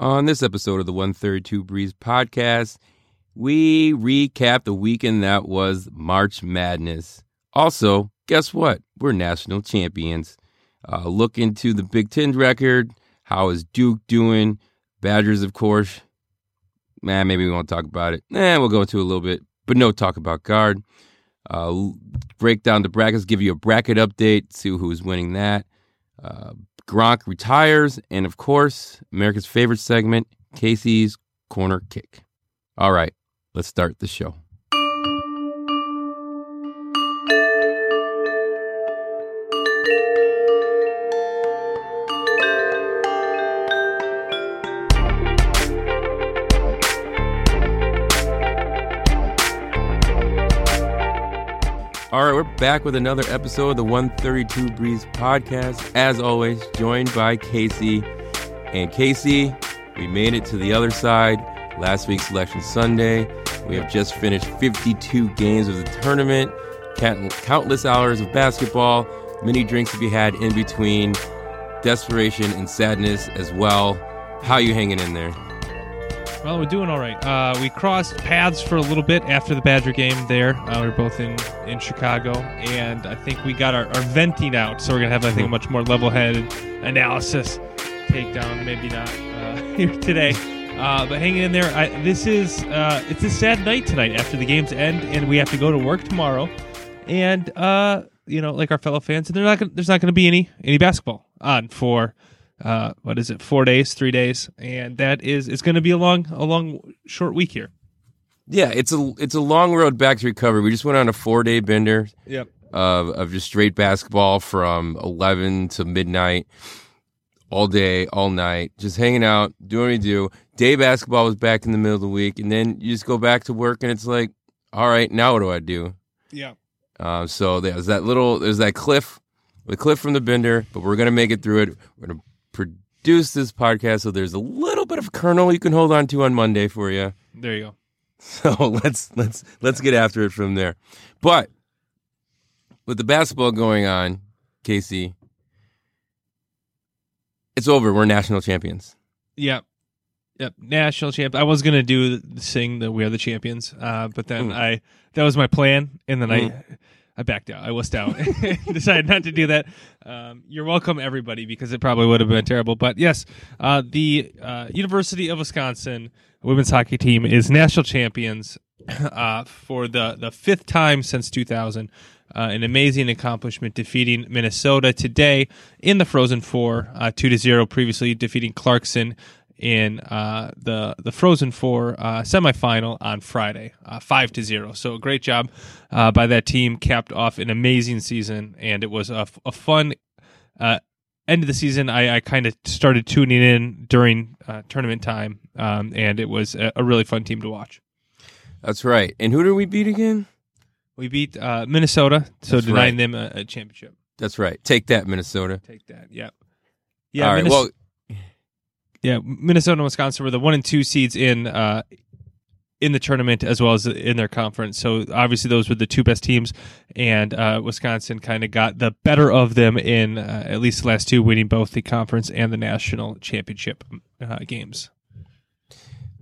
On this episode of the 132 Breeze podcast, we recap the weekend that was March Madness. Also, guess what? We're national champions. Uh, look into the Big Ten record. How is Duke doing? Badgers, of course. Man, maybe we won't talk about it. Eh, we'll go into a little bit, but no talk about Gard. Uh, break down the brackets, give you a bracket update, see who's winning that. Uh, Gronk retires, and of course, America's favorite segment, Casey's Corner Kick. All right, let's start the show. Back with another episode of the 132 Breeze podcast. As always, joined by Casey. And Casey, we made it to the other side. Last week's Selection Sunday. We have just finished 52 games of the tournament, countless hours of basketball, many drinks to be had in between, desperation and sadness as well. How you hanging in there? Well, we're doing all right. Uh, we crossed paths for a little bit after the Badger game there. Uh, we are both in, in Chicago, and I think we got our, our venting out. So we're going to have, I think, a much more level headed analysis takedown. Maybe not uh, here today. Uh, but hanging in there, I, this is uh, it's a sad night tonight after the games end, and we have to go to work tomorrow. And uh, you know, like our fellow fans, and not gonna, there's not going to be any any basketball on for uh, what is it, four days, three days, and that is it's going to be a long, a long, short week here. Yeah, it's a it's a long road back to recovery. We just went on a four day bender. Yep. Of of just straight basketball from eleven to midnight, all day, all night, just hanging out, doing what we do. Day basketball was back in the middle of the week, and then you just go back to work, and it's like, all right, now what do I do? Yeah. Um, so there's that little, there's that cliff, the cliff from the bender, but we're gonna make it through it. We're gonna produce this podcast, so there's a little bit of kernel you can hold on to on Monday for you. There you go. So let's let's let's get after it from there. But with the basketball going on, Casey, it's over. We're national champions. Yep. Yep, national champ. I was gonna do the sing that we are the champions, uh, but then mm. I that was my plan, and then mm. I I backed out. I wussed out. Decided not to do that. Um, you're welcome, everybody, because it probably would have been terrible. But yes, uh, the uh, University of Wisconsin women's hockey team is national champions uh, for the, the fifth time since 2000. Uh, an amazing accomplishment defeating Minnesota today in the Frozen Four, uh, two to zero. Previously defeating Clarkson in uh, the the Frozen Four uh, semifinal on Friday, uh, five to zero. So a great job uh, by that team, capped off an amazing season, and it was a, a fun uh, end of the season. I, I kind of started tuning in during uh, tournament time, um, and it was a, a, really fun team to watch. That's right. And who did we beat again? We beat Minnesota, so That's denying right. them a, a, championship. That's right. Take that, Minnesota. Take that. Yep. Yeah. All right. Minnesota- well yeah, Minnesota and Wisconsin were the one and two seeds in uh, in the tournament as well as in their conference. So obviously those were the two best teams, and uh, Wisconsin kind of got the better of them in uh, at least the last two, winning both the conference and the national championship uh, games.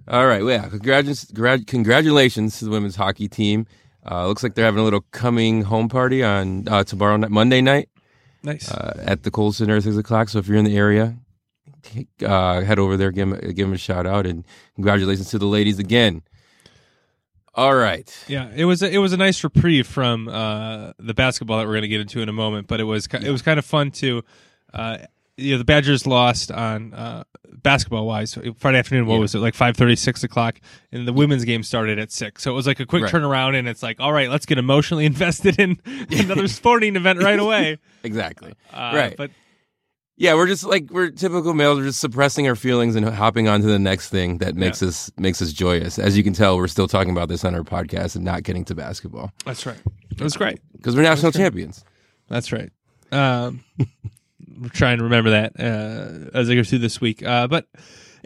All right, well, yeah, congratulations, congratulations to the women's hockey team. Uh, looks like they're having a little coming home party on uh, tomorrow night, Monday night. Nice at the Kohl Center at six o'clock. So if you're in the area, uh, head over there, give him, give them a shout out, and congratulations to the ladies again. All right. Yeah, it was a, it was a nice reprieve from uh, the basketball that we're going to get into in a moment, but it was it was kind of fun to. Uh, you know, the Badgers lost on uh, basketball wise Friday afternoon. What yeah. was it like five thirty, six o'clock? And the women's game started at six, so it was like a quick right. turnaround. And it's like, all right, let's get emotionally invested in another sporting event right away. exactly. Uh, right. But yeah, we're just like we're typical males. We're just suppressing our feelings and hopping on to the next thing that makes yeah. us makes us joyous. As you can tell, we're still talking about this on our podcast and not getting to basketball. That's right. That's great because we're national champions. That's right. Um, we're trying to remember that uh, as I go through this week. Uh, but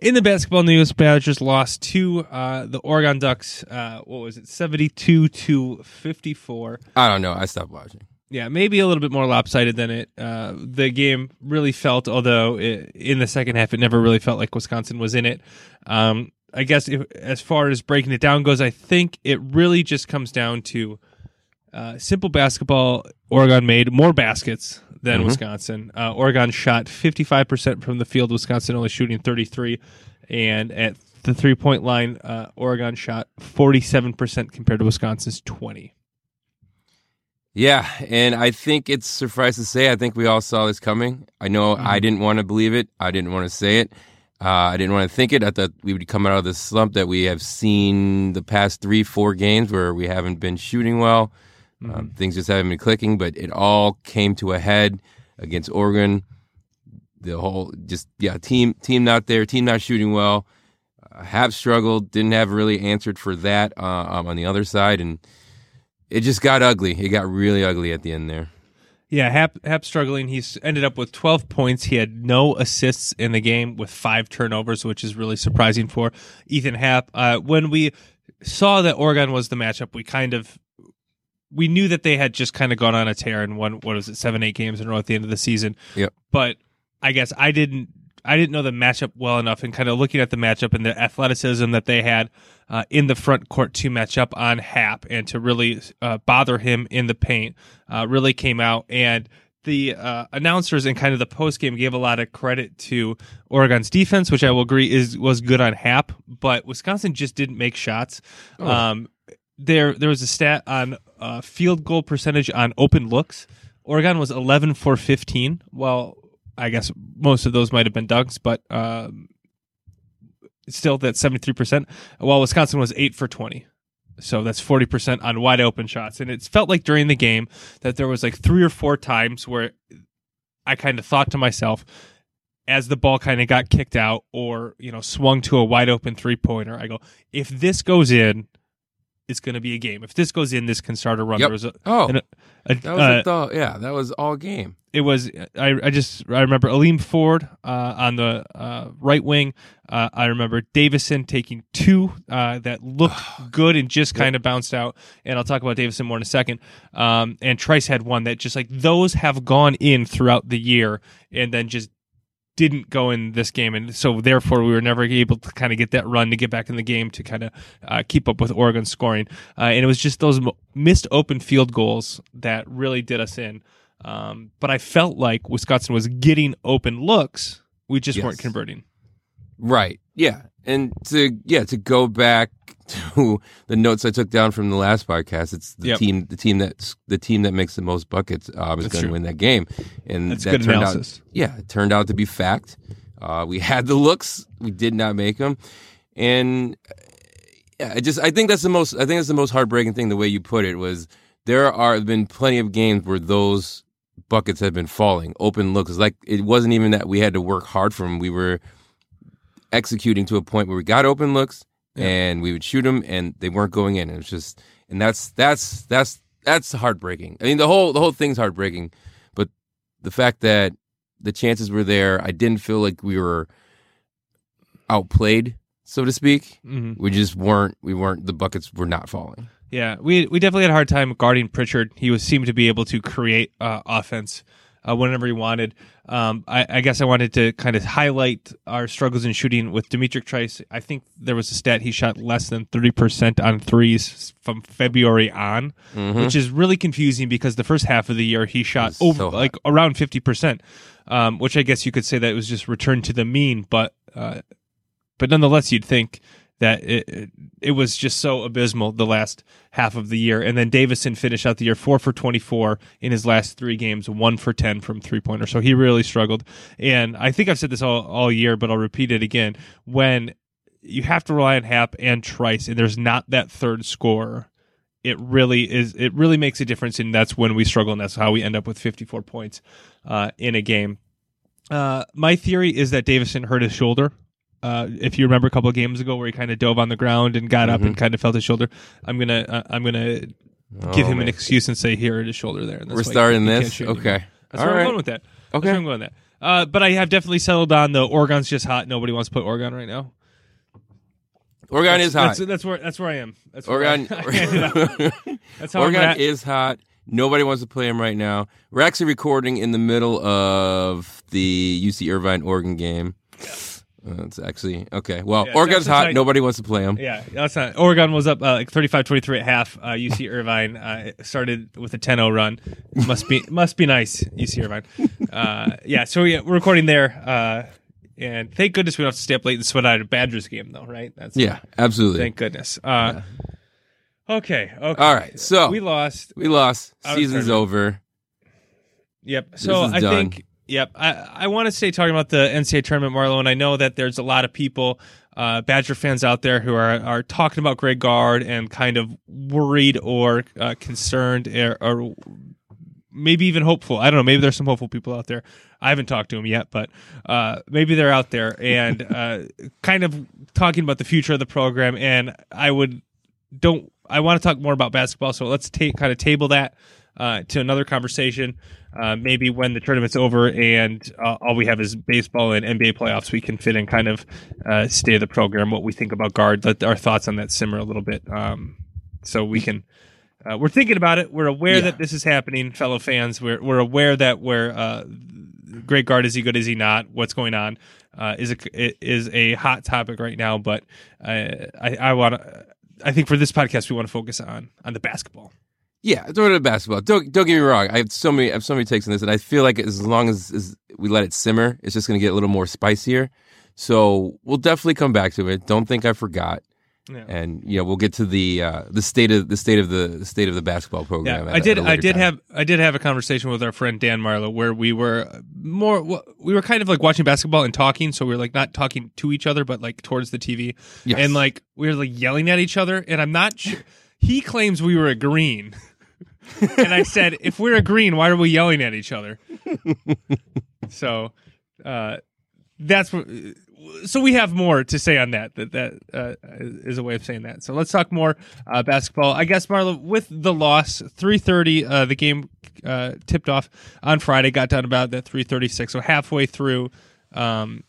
in the basketball news, Badgers lost to uh, the Oregon Ducks. Uh, what was it, seventy-two to fifty-four? I don't know. I stopped watching. Yeah, maybe a little bit more lopsided than it. Uh, the game really felt, although it, in the second half, it never really felt like Wisconsin was in it. Um, I guess if, as far as breaking it down goes, I think it really just comes down to uh, simple basketball. Oregon made more baskets than Mhm. Wisconsin. Uh, Oregon shot 55% from the field, Wisconsin only shooting 33. And at the three point line, uh, Oregon shot 47% compared to Wisconsin's 20. Yeah, and I think it's suffice to say, I think we all saw this coming. I know I didn't want to believe it. I didn't want to say it. Uh, I didn't want to think it. I thought we would come out of this slump that we have seen the past three, four games where we haven't been shooting well. Um, things just haven't been clicking, but it all came to a head against Oregon. The whole just yeah team team not there, team not shooting well. Uh, have struggled, didn't have really answered for that uh, um, on the other side, and it just got ugly. It got really ugly at the end there. Yeah, Happ, Happ struggling. He's ended up with 12 points. He had no assists in the game with five turnovers, which is really surprising for Ethan Happ. Uh, when we saw that Oregon was the matchup, we kind of we knew that they had just kind of gone on a tear and won what was it seven eight games in a row at the end of the season. Yep. But I guess I didn't I didn't know the matchup well enough, and kind of looking at the matchup and the athleticism that they had uh, in the front court to match up on Happ and to really uh, bother him in the paint uh, really came out. And the uh, announcers and kind of the post game gave a lot of credit to Oregon's defense, which I will agree is was good on Happ, but Wisconsin just didn't make shots. Oh. Um, there there was a stat on uh, field goal percentage on open looks. Oregon was 11 for 15. Well, I guess most of those might have been dunks, but um, still that's 73%. While Wisconsin was 8 for 20. So that's 40% on wide open shots. And it felt like during the game that there was like three or four times where I kind of thought to myself, as the ball kind of got kicked out or, you know, swung to a wide open three pointer, I go, if this goes in, it's going to be a game. If this goes in, this can start a run. Yep. A, Oh, an- a- that was uh, a thought. Yeah, that was all game. it was I, I just I remember Aleem Ford uh, on the uh, right wing. Uh, I remember Davison taking two uh, that looked good and just kind of bounced out. And I'll talk about Davison more in a second. Um, and Trice had one that just like those have gone in throughout the year and then just didn't go in this game, and so therefore we were never able to kind of get that run to get back in the game to kind of uh, keep up with Oregon scoring. Uh, and it was just those missed open field goals that really did us in. Um, but I felt like Wisconsin was getting open looks, we just weren't converting. Right. Yeah. And to yeah to go back to the notes I took down from the last podcast, it's the Yep. team the team that's the team that makes the most buckets uh, is going to win that game, and That's that good turned analysis. out yeah it turned out to be fact. Uh, we had the looks, we did not make them, and uh, yeah, I just I think that's the most I think that's the most heartbreaking thing. The way you put it was there are been plenty of games where those buckets have been falling, open looks. Like it wasn't even that we had to work hard for them. We were executing to a point where we got open looks Yeah. and we would shoot them and they weren't going in. It was just, and that's that's that's that's heartbreaking. I mean, the whole the whole thing's heartbreaking, but the fact that the chances were there, I didn't feel like we were outplayed, so to speak. hmm We just weren't. We weren't. The buckets were not falling. Yeah, we we definitely had a hard time guarding Pritchard. He was seemed to be able to create uh, offense uh, whenever he wanted. Um, I, I guess I wanted to kind of highlight our struggles in shooting with D'Mitrik Trice. I think there was a stat he shot less than thirty percent on threes from February on, Mhm. which is really confusing because the first half of the year he shot over hot. like around fifty percent, um, which I guess you could say that it was just returned to the mean, but uh, but nonetheless, you'd think that it, it, was just so abysmal the last half of the year. And then Davison finished out the year four for 24 in his last three games, one for 10 from three pointer. So he really struggled. And I think I've said this all, all year, but I'll repeat it again. When you have to rely on Happ and Trice, and there's not that third scorer, it really is. It really makes a difference, and that's when we struggle, and that's how we end up with 54 points uh, in a game. Uh, my theory is that Davison hurt his shoulder. Uh, if you remember a couple of games ago where he kind of dove on the ground and got up Mhm. and kind of felt his shoulder, I'm gonna uh, I'm gonna give Oh, him an excuse and say here it is shoulder there. We're starting this. Okay. That's All where right. I'm going with that. Okay. I'm going with that. Uh, but I have definitely settled on the Oregon's just hot. Nobody wants to put Oregon right now. Oregon that's, is hot. That's, that's where that's where I am. That's where Oregon. I, I. That's how Oregon at. is hot. Nobody wants to play him right now. We're actually recording in the middle of the UC Irvine Oregon game. Uh, it's actually okay. Well, Yeah, Oregon's hot. Nobody wants to play them. Yeah, that's not. Oregon was up uh, like 35-23 at half. Uh, UC Irvine uh, started with a 10-0 run. Must be must be nice, UC Irvine. Uh, yeah, so yeah, we're recording there. Uh, and thank goodness we don't have to stay up late and sweat out a Badgers game, though, right? That's Yeah, absolutely. Thank goodness. Uh, Okay. Okay. All right, so- we lost. we lost. Season's over. Yep. So I done. think. Yep. I I want to stay talking about the NCAA tournament, Marlo, and I know that there's a lot of people, uh, Badger fans out there who are are talking about Greg Gard and kind of worried or uh, concerned or, or maybe even hopeful. I don't know. Maybe there's some hopeful people out there. I haven't talked to them yet, but uh, maybe they're out there and uh, kind of talking about the future of the program. And I would don't I want to talk more about basketball. So let's take kind of table that uh, to another conversation. Uh, maybe when the tournament's over and uh, all we have is baseball and NBA playoffs, we can fit in kind of uh, state of the program, what we think about Gard, let our thoughts on that simmer a little bit, um, so we can. Uh, we're thinking about it. We're aware Yeah. that this is happening, fellow fans. We're we're aware that we're uh, Greg Gard is he good is he not? What's going on? Uh, is a is a hot topic right now, but uh, I I want to. I think for this podcast we want to focus on on the basketball. Yeah, throw it at basketball. Don't don't get me wrong. I have so many I have so many takes on this, and I feel like as long as, as we let it simmer, it's just going to get a little more spicier. So we'll definitely come back to it. Don't think I forgot. Yeah. And you know we'll get to the uh, the state of the state of the, state of the basketball program. Yeah, I did. a I did time. have. I did have a conversation with our friend Dan Marlowe where we were more. We were kind of like watching basketball and talking. So we were like not talking to each other, but like towards the TV, Yes. and like we were like yelling at each other. And I'm not. sure. He claims we were agreeing, and I said, if we're agreeing, why are we yelling at each other? so, uh, that's what. So we have more to say on that. That that uh, is a way of saying that. So let's talk more uh, basketball. I guess Marlo, with the loss, three thirty, uh, the game uh, tipped off on Friday. Got done about that three thirty six. So halfway through um,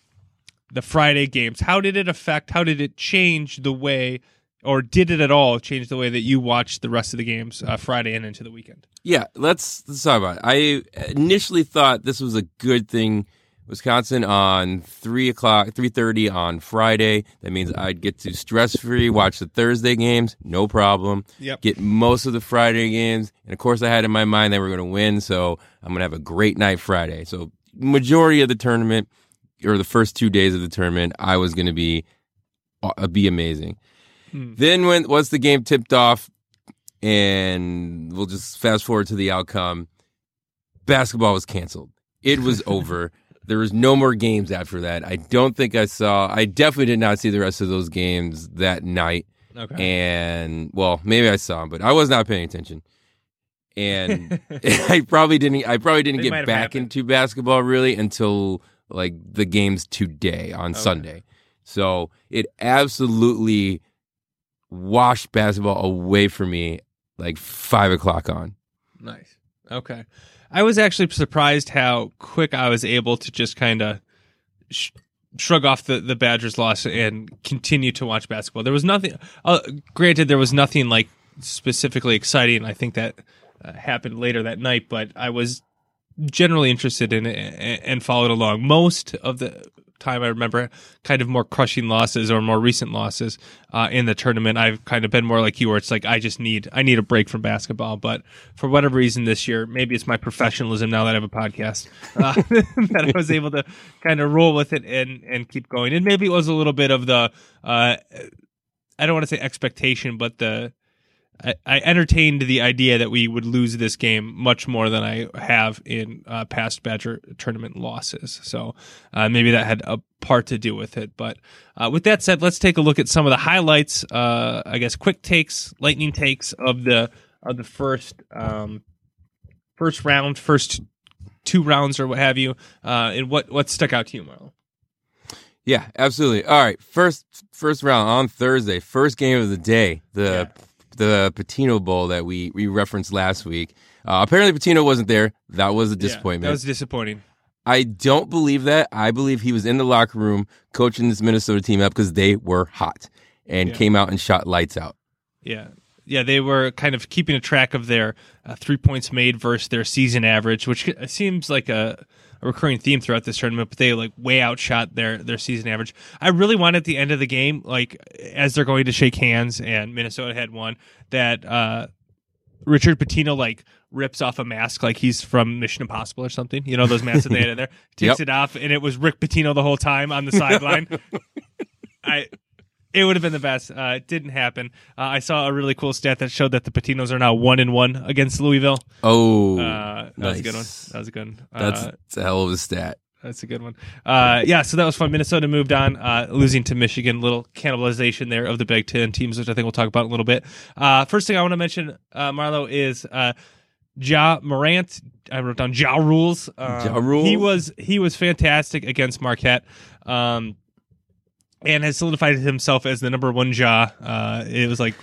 the Friday games, how did it affect? How did it change the way, or did it at all change the way that you watched the rest of the games uh, Friday and into the weekend? Yeah, let's, let's talk about it. I initially thought this was a good thing. Wisconsin on three o'clock, three thirty on Friday. That means I'd get to stress free watch the Thursday games, no problem. Yep. Get most of the Friday games, and of course, I had in my mind that we are going to win, so I'm going to have a great night Friday. So majority of the tournament, or the first two days of the tournament, I was going to be uh, be amazing. Hmm. Then when once the game tipped off, and we'll just fast forward to the outcome. Basketball was canceled. It was over. There was no more games after that. I don't think I saw. I definitely did not see the rest of those games that night. Okay. And well, maybe I saw them, but I was not paying attention. And I probably didn't. I probably didn't They get back happened. into basketball really until like the games today on Sunday. So it absolutely washed basketball away from me like five o'clock on. Nice. Okay. I was actually surprised how quick I was able to just kind of sh- shrug off the, the Badgers loss and continue to watch basketball. There was nothing, uh, granted, there was nothing like specifically exciting. I think that uh, happened later that night, but I was generally interested in it and, and followed along. Most of the time I remember kind of more crushing losses or more recent losses uh, in the tournament. I've kind of been more like you where it's like I just need I need a break from basketball. But for whatever reason this year, maybe it's my professionalism now that I have a podcast uh, that I was able to kind of roll with it and and keep going. And maybe it was a little bit of the uh, I don't want to say expectation, but the I, I entertained the idea that we would lose this game much more than I have in uh, past Badger tournament losses. So uh, maybe that had a part to do with it. But uh, with that said, let's take a look at some of the highlights. Uh, I guess quick takes, lightning takes of the of the first um, first round, first two rounds or what have you. Uh, and what what stuck out to you, Marlo? Yeah, absolutely. All right, first first round on Thursday, first game of the day, the the Pitino Bowl that we we referenced last week. Uh, apparently, Pitino wasn't there. That was a Yeah, disappointment. that was disappointing. I don't believe that. I believe he was in the locker room coaching this Minnesota team up because they were hot and Yeah. came out and shot lights out. Yeah. Yeah, they were kind of keeping a track of their uh, three points made versus their season average, which seems like a, a, recurring theme throughout this tournament. But they like way outshot their their season average. I really wanted at the end of the game, like as they're going to shake hands, and Minnesota had won that. Uh, Richard Pitino like rips off a mask like he's from Mission Impossible or something. You know those masks that they had in there. Takes yep. it off, and it was Rick Pitino the whole time on the sideline. I it would have been the best. Uh, it didn't happen. Uh, I saw a really cool stat that showed that the Pitinos are now one in one against Louisville. Oh, uh, that nice. was a good one. That was a good one. That's, uh, that's a hell of a stat. That's a good one. Uh, yeah, so that was fun. Minnesota moved on, uh, losing to Michigan. Little cannibalization there of the Big Ten teams, which I think we'll talk about in a little bit. first thing I want to mention, Marlo, is Ja Morant. I wrote down Ja Rules. ja Rules. He was he was fantastic against Marquette. Um, and has solidified himself as the number one jaw. Uh, it was like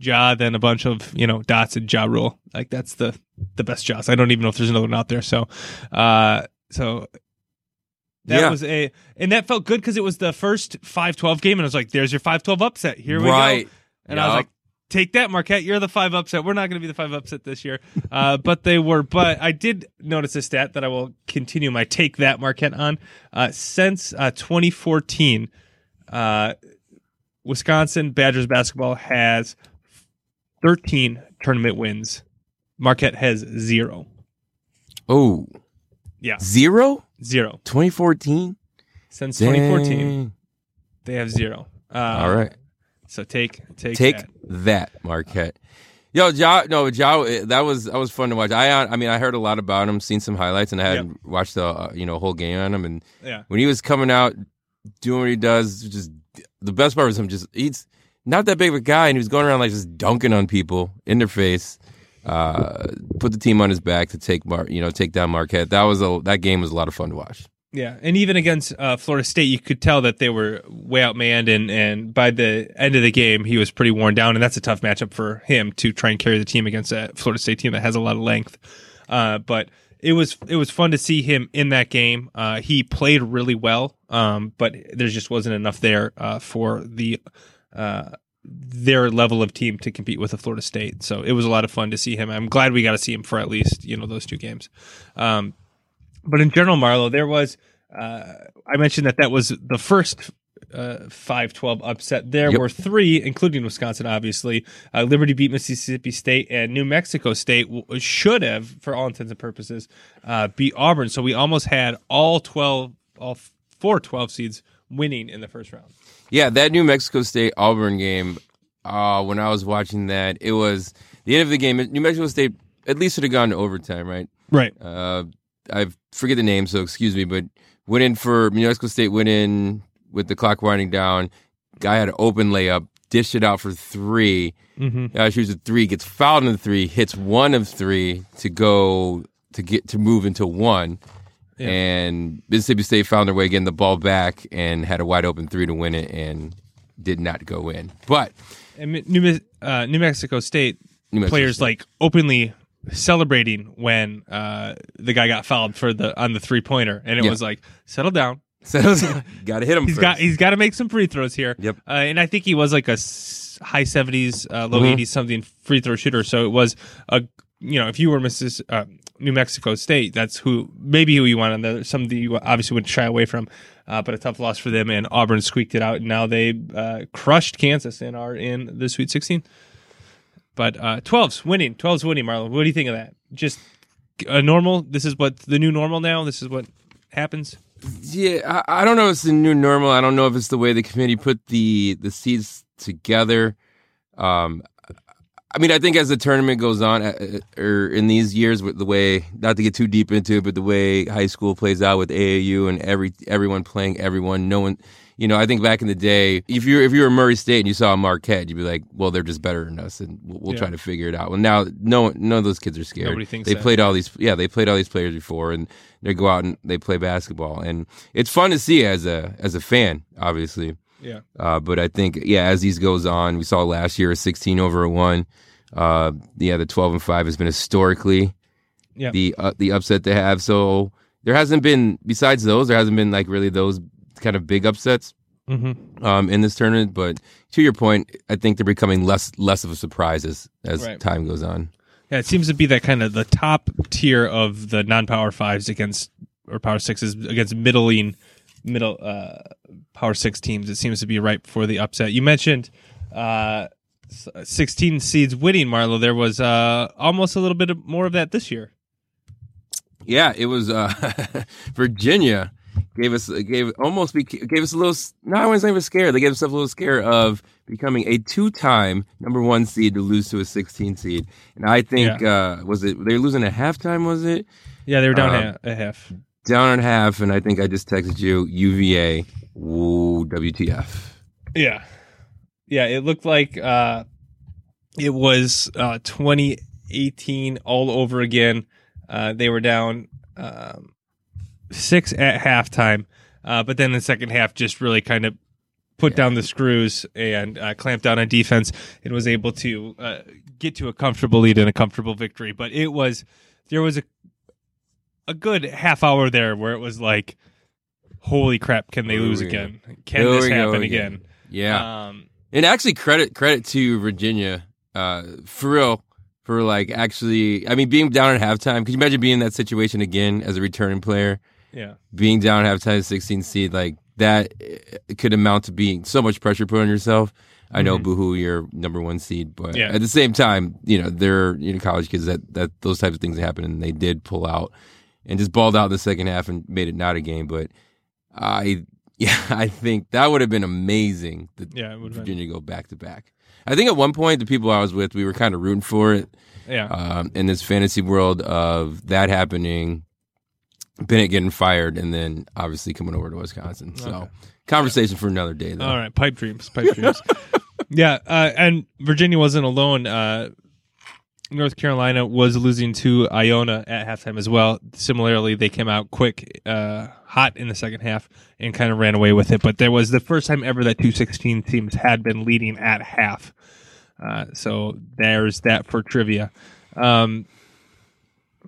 jaw, then a bunch of you know dots and jaw Rule. Like that's the the best Jaws. I don't even know if there's another one out there. So, uh, so that yeah. was a and that felt good because it was the first five twelve game, and I was like, "There's your five twelve upset. Here we right. go." And yep. I was like, take that, Marquette. You're the five upset. We're not going to be the five upset this year. Uh, but they were. But I did notice a stat that I will continue my take that Marquette on. Uh, since uh, 2014, uh, Wisconsin Badgers basketball has 13 tournament wins. Marquette has zero. Oh, yeah, zero, zero. 2014 since Dang. 2014, they have zero. Uh, All right. So take take take that, that Marquette. Yo, ja, no, ja, that was that was fun to watch. I I mean, I heard a lot about him, seen some highlights, and I had yep. watched the uh, you know whole game on him. And yeah. when he was coming out, doing what he does, just the best part was him just he's not that big of a guy, and he was going around like just dunking on people in their face. Uh, put the team on his back to take Mar, you know, take down Marquette. That was a that game was a lot of fun to watch. Yeah, and even against uh, Florida State, you could tell that they were way outmanned, and and by the end of the game, he was pretty worn down, and that's a tough matchup for him to try and carry the team against a Florida State team that has a lot of length. Uh, but it was it was fun to see him in that game. Uh, he played really well, um, but there just wasn't enough there uh, for the uh, their level of team to compete with the Florida State. So it was a lot of fun to see him. I'm glad we got to see him for at least you know those two games. Um, but in general, Marlo, there was. Uh, I mentioned that that was the first uh, 5-12 upset. There yep. were three, including Wisconsin, obviously. Uh, Liberty beat Mississippi State, and New Mexico State w- should have, for all intents and purposes, uh, beat Auburn. So we almost had all 12, all four 12 seeds winning in the first round. Yeah, that New Mexico State Auburn game, uh, when I was watching that, it was the end of the game. New Mexico State at least should have gone to overtime, right? Right. Uh, I forget the name, so excuse me, but went in for New Mexico State went in with the clock winding down. Guy had an open layup, dished it out for 3 mm-hmm. Guy shoots a three, gets fouled in the three, hits one of three to go to get to move into one. Yeah. And Mississippi State found their way getting the ball back and had a wide open three to win it and did not go in. But New, uh, New Mexico State New Mexico players State. like openly celebrating when uh, the guy got fouled for the on the three pointer, and it yeah. was like, settle down. Down. got to hit him. He's first. got he's got to make some free throws here. Yep. Uh, and I think he was like a high seventies, uh, low 80s mm-hmm. something free throw shooter. So it was a you know if you were Mrs. Uh, New Mexico State, that's who maybe who you want on the something you obviously would shy away from. Uh, but a tough loss for them, and Auburn squeaked it out. And now they uh, crushed Kansas and are in the Sweet 16. But uh, 12's winning. 12's winning, Marlon. What do you think of that? Just a normal? This is what the new normal now? This is what happens? Yeah, I, I don't know if it's the new normal. I don't know if it's the way the committee put the, the seeds together. Um, I mean, I think as the tournament goes on, uh, uh or in these years, with the way not to get too deep into it, but the way high school plays out with AAU and every everyone playing everyone, no one you know, I think back in the day, if you're if you were Murray State and you saw Marquette, you'd be like, well, they're just better than us, and we'll, we'll yeah. try to figure it out. Well, now no none of those kids are scared. Nobody thinks they that. played all these. Yeah, they played all these players before, and they go out and they play basketball, and it's fun to see as a as a fan, obviously. Yeah. Uh, but I think yeah, as these goes on, we saw last year a 16 over a one. Uh, yeah, the 12 and five has been historically yeah. the uh, the upset to have. So there hasn't been besides those, there hasn't been like really those kind of big upsets Mm-hmm. um, in this tournament. But to your point, I think they're becoming less less of a surprise as as Right. time goes on. Yeah, it seems to be that kind of the top tier of the non-power fives against or power sixes against middling middle uh, power six teams. It seems to be ripe for the upset. You mentioned uh, 16 seeds winning, Marlo. There was uh, almost a little bit more of that this year. Yeah, it was uh, Virginia gave us gave almost be, gave us a little. No, I wasn't even scared. They gave us a little scare of becoming a two time number one seed to lose to a 16 seed. And I think uh, was it they were losing at halftime? Was it Yeah, they were down Um, a half. down at half? And I think I just texted you UVA. Woo, WTF? Yeah. Yeah, it looked like uh it was uh 2018 all over again. Uh they were down um 6 at halftime. Uh but then the second half just really kind of put down the screws and uh, clamped down on defense and was able to uh, get to a comfortable lead and a comfortable victory. But it was there was a a good half hour there where it was like holy crap can they Here lose go. again? Can Here this happen again. again? Yeah. Um, And actually, credit credit to Virginia, uh, for real, for like actually. I mean, being down at halftime. Could you imagine being in that situation again as a returning player? Yeah. Being down at halftime, 16 seed, like that eh, could amount to being so much pressure put on yourself. I know, boohoo, you're number one seed, but Mm-hmm. Yeah. at the same time, you know, they're you know college kids that that those types of things happen, and they did pull out and just balled out in the second half and made it not a game. But I, yeah, I think that would have been amazing. that Yeah, would been. Virginia go back to back. I think at one point the people I was with, we were kind of rooting for it Yeah. um, in this fantasy world of that happening, Bennett getting fired, and then obviously coming over to Wisconsin. So Okay. conversation for another day, though. All right. Pipe dreams. Pipe dreams. yeah. Uh, and Virginia wasn't alone. Uh, North Carolina was losing to Iona at halftime as well. Similarly, they came out quick, uh, hot in the second half and kind of ran away with it. But there was the first time ever that two sixteen teams had been leading at half. Uh, so there's that for trivia. Um,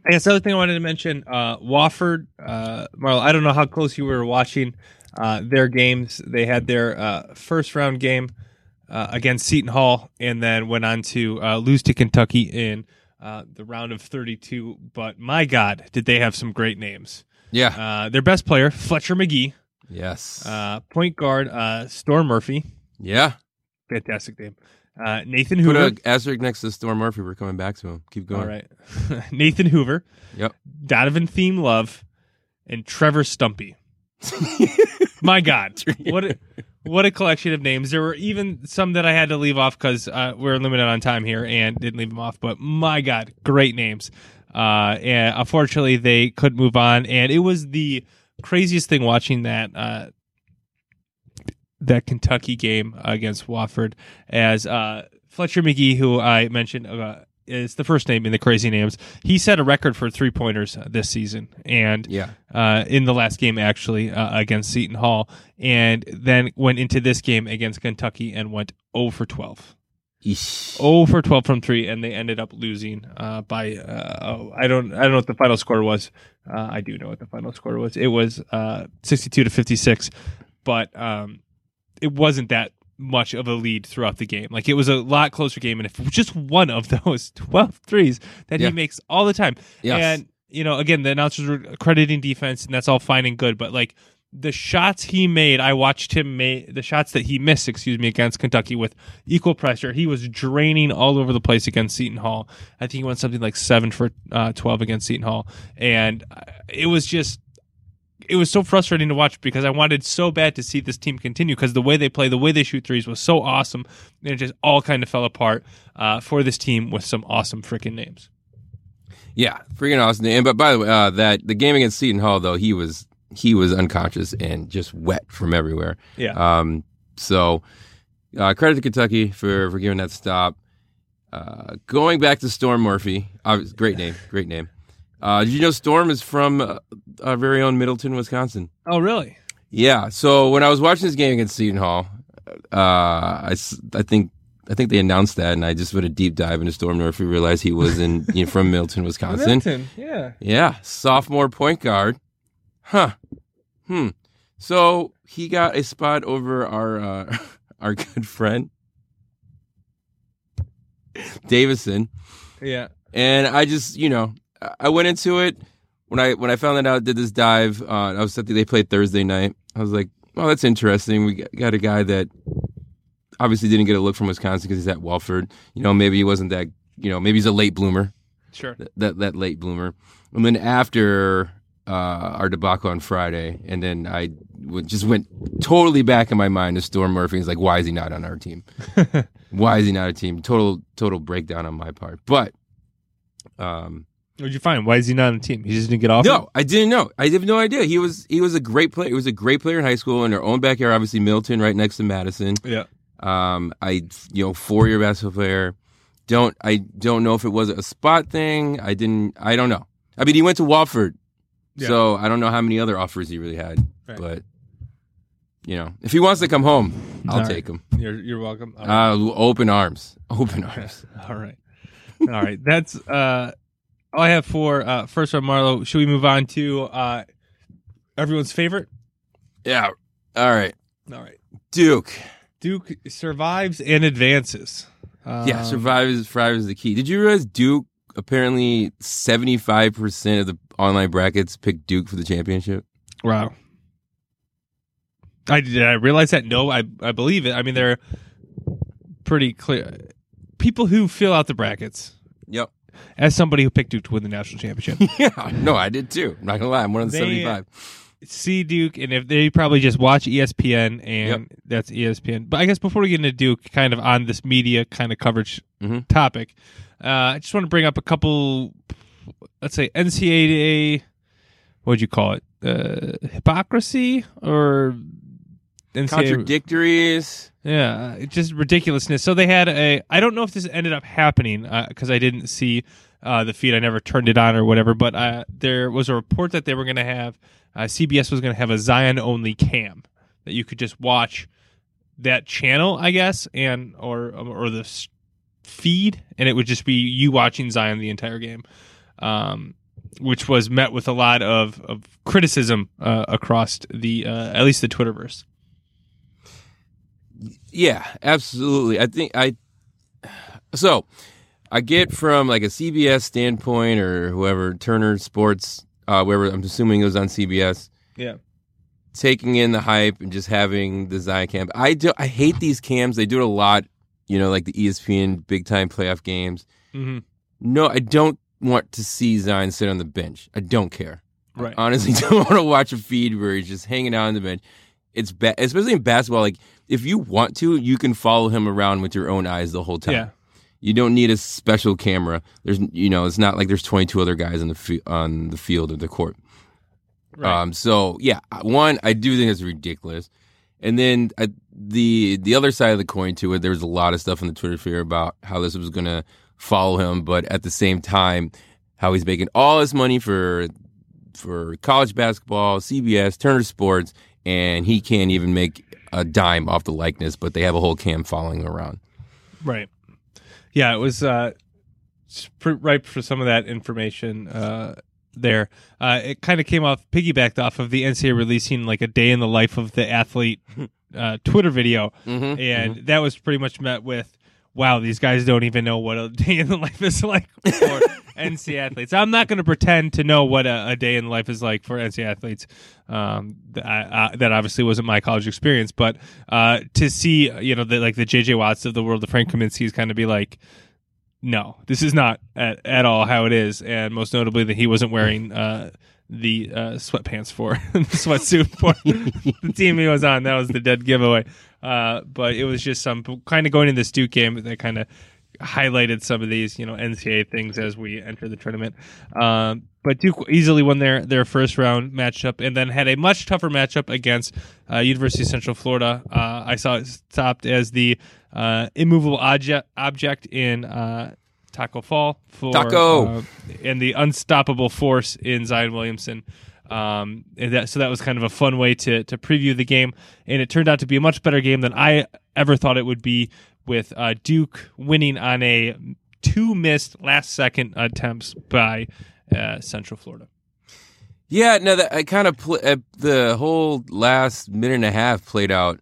I guess the other thing I wanted to mention, uh, Wofford, uh, Marlo, I don't know how close you were watching uh, their games. They had their uh, first round game uh, against Seton Hall and then went on to uh, lose to Kentucky in uh, the round of 32. But my God, did they have some great names. Yeah. Uh, their best player, Fletcher Magee, yes. uh, point guard, uh, Storm Murphy, yeah. fantastic name. Uh, Nathan Put Hoover. a asterisk next to Storm Murphy. We're coming back to him. Keep going. All right. Nathan Hoover, Yep. Donovan Theme Love, and Trevor Stumpe. My God, what a, what a collection of names! There were even some that I had to leave off because uh, we're limited on time here and didn't leave them off. But my God, great names! Uh, and unfortunately, they couldn't move on, and it was the craziest thing watching that uh, that Kentucky game against Wofford as uh, Fletcher Magee, who I mentioned. Uh, is the first name in the crazy names. He set a record for three pointers this season, and Yeah. uh, in the last game actually uh, against Seton Hall, and then went into this game against Kentucky and went 0 for 12. Eesh. 0 for 12 from three, and they ended up losing uh, by uh, oh, I don't I don't know what the final score was. Uh, I do know what the final score was. It was uh, 62 to 56, but um, it wasn't that much of a lead throughout the game. Like it was a lot closer game, and if just one of those 12 threes that Yeah. he makes all the time, Yes. and you know, again, the announcers were crediting defense, and that's all fine and good. But like the shots he made, I watched him make the shots that he missed, excuse me, against Kentucky with equal pressure. He was draining all over the place against Seton Hall. I think he went something like seven for uh, twelve against Seton Hall, and uh, it was just. It was so frustrating to watch because I wanted so bad to see this team continue because the way they play, the way they shoot threes was so awesome, and it just all kind of fell apart uh, for this team with some awesome freaking names. Yeah, freaking awesome. And but by the way, uh, that the game against Seton Hall though, he was he was unconscious and just wet from everywhere. Yeah. Um. So, uh, credit to Kentucky for for giving that stop. Uh, going back to Storm Murphy, uh, great name, great name. Uh, did you know Storm is from uh, our very own Middleton, Wisconsin? Oh, really? Yeah. So when I was watching this game against Seton Hall, uh, I, I think I think they announced that, and I just put a deep dive into Storm Murphy, realized he was in you know, from Middleton, Wisconsin. Middleton, yeah. Yeah, sophomore point guard. Huh. Hmm. So he got a spot over our uh, our good friend Davison, Yeah. and I just you know I- went into it when I when I found that out did this dive. Uh, I was thinking they played Thursday night. I was like, oh, that's interesting. We got- got a guy that obviously didn't get a look from Wisconsin because he's at Wofford. You know, maybe he wasn't that. You know, maybe he's a late bloomer. Sure. that that, that late bloomer. And then after uh, our debacle on Friday, and then I w- just went totally back in my mind to Storm Murphy. He's like, why is he not on our team? why is he not a team? Total total breakdown on my part. But um, What'd you find? Why is he not on the team? He just didn't get off. no, I didn't know. I have no idea. He was he was a great player. He was a great player in high school in our own backyard. Obviously, Milton, right next to Madison. Yeah. Um, I you know four year basketball player. Don't I don't know if it was a spot thing. I didn't. I don't know. I mean, he went to Wofford, Yeah. so I don't know how many other offers he really had. Right. But you know, if he wants to come home, I'll All right. take him. You're you're welcome. Right. Uh, open arms, open arms. All right. All right. That's uh I have for uh first one, Marlo. Should we move on to uh everyone's favorite? Yeah. All right, All right. Duke. Duke survives and advances. Um, Yeah, survives. is survive is the key. Did you realize Duke apparently seventy five percent of the online brackets picked Duke for the championship? Wow. I did I realize that? No, I I believe it. I mean they're pretty clear. People who fill out the brackets, Yep. As somebody who picked Duke to win the national championship, Yeah. No, I did too. I'm not gonna lie. I'm one of the They- seventy five. see Duke, and if they probably just watch ESPN, and that's ESPN. But I guess before we get into Duke, kind of on this media kind of coverage Mhm. topic, uh, I just want to bring up a couple, let's say NCAA, what'd you call it? Uh, hypocrisy or NCAA Contradictories. Yeah, it's just ridiculousness. So they had a. I don't know if this ended up happening because I didn't see uh, the feed. I never turned it on or whatever. But uh, there was a report that they were going to have. Uh, CBS was going to have a Zion only cam that you could just watch that channel, I guess, and or or the feed, and it would just be you watching Zion the entire game. Um, which was met with a lot of, of criticism uh, across the uh, at least the Twitterverse. Yeah, absolutely. I think I. So, I get from like a CBS standpoint or whoever Turner Sports, uh, wherever I'm assuming it was on CBS, Yeah. taking in the hype and just having the Zion camp. I do. I hate these cams. They do it a lot. You know, like the ESPN big time playoff games. Mm-hmm. No, I don't want to see Zion sit on the bench. I don't care. Right. honestly don't want to watch a feed where he's just hanging out on the bench. It's ba- especially in basketball. Like if you want to, you can follow him around with your own eyes the whole time. Yeah. You don't need a special camera. There's you know, it's not like there's 22 other guys on the fi- on the field or the court. Right. Um. So yeah, one I do think it's ridiculous, and then uh, the the other side of the coin to it, there was a lot of stuff on the Twitter sphere about how this was going to follow him, but at the same time, how he's making all his money for for college basketball, CBS, Turner Sports, and he can't even make a dime off the likeness, but they have a whole cam following around. Right. Yeah, it was uh, ripe for some of that information uh, there. Uh, it kind of came off, piggybacked off of the NCAA releasing like a day in the life of the athlete uh, Twitter video, Mm-hmm. and that was pretty much met with, "Wow, these guys don't even know what a day in the life is like for NC athletes." I'm not going to pretend to know what a, a day in the life is like for NC athletes. Um, th- I, I, that obviously wasn't my college experience, but uh, to see, you know, the, like the JJ Watts of the world, the Frank Kaminsky's kind of be like, no, this is not at, at all how it is, and most notably that he wasn't wearing uh, the uh, sweatpants for the sweatsuit for the team he was on. That was the dead giveaway. Uh, but it was just some kind of going in this Duke game that kind of highlighted some of these, you know, NCAA things as we enter the tournament. Um, but Duke easily won their their first round matchup, and then had a much tougher matchup against uh, University of Central Florida. Uh, I saw it stopped as the uh, immovable object object in uh, Taco Fall for Taco. uh, and the unstoppable force in Zion Williamson. Um, that, so that was kind of a fun way to to preview the game, and it turned out to be a much better game than I ever thought it would be. With uh, Duke winning on a two missed last second attempts by uh, Central Florida. Yeah, no, that I kind of pl- uh, the whole last minute and a half played out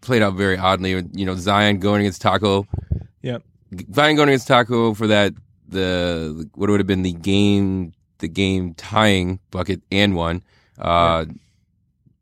played out very oddly. You know, Zion going against Taco. Yep. Zion going against Taco for that the what would have been the game the game tying bucket and one, uh,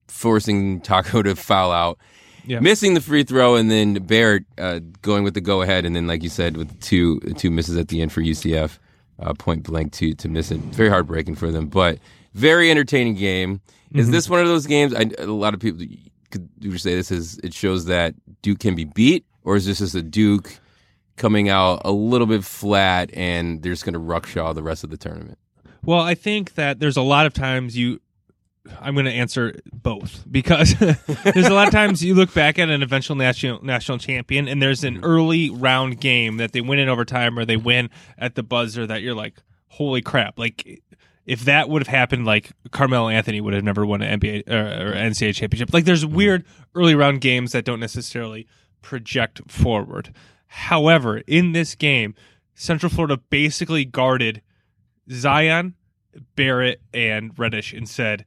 forcing Taco to foul out. Yeah. Missing the free throw and then Barrett uh, going with the go ahead and then like you said with two two misses at the end for UCF uh, point blank to to miss it. Very heartbreaking for them, but very entertaining game. Is Mm-hmm. this one of those games? I, a lot of people could you say this is it shows that Duke can be beat, or is this just a Duke coming out a little bit flat and they're just going to ruckshaw the rest of the tournament? Well, I think that there's a lot of times you. I'm going to answer both because there's a lot of times you look back at an eventual national national champion and there's an mm-hmm. early round game that they win in overtime or they win at the buzzer that you're like, holy crap! Like if that would have happened, like Carmelo Anthony would have never won an NBA or, or NCAA championship. Like there's mm-hmm. weird early round games that don't necessarily project forward. However, in this game, Central Florida basically guarded Zion, Barrett, and Reddish and said,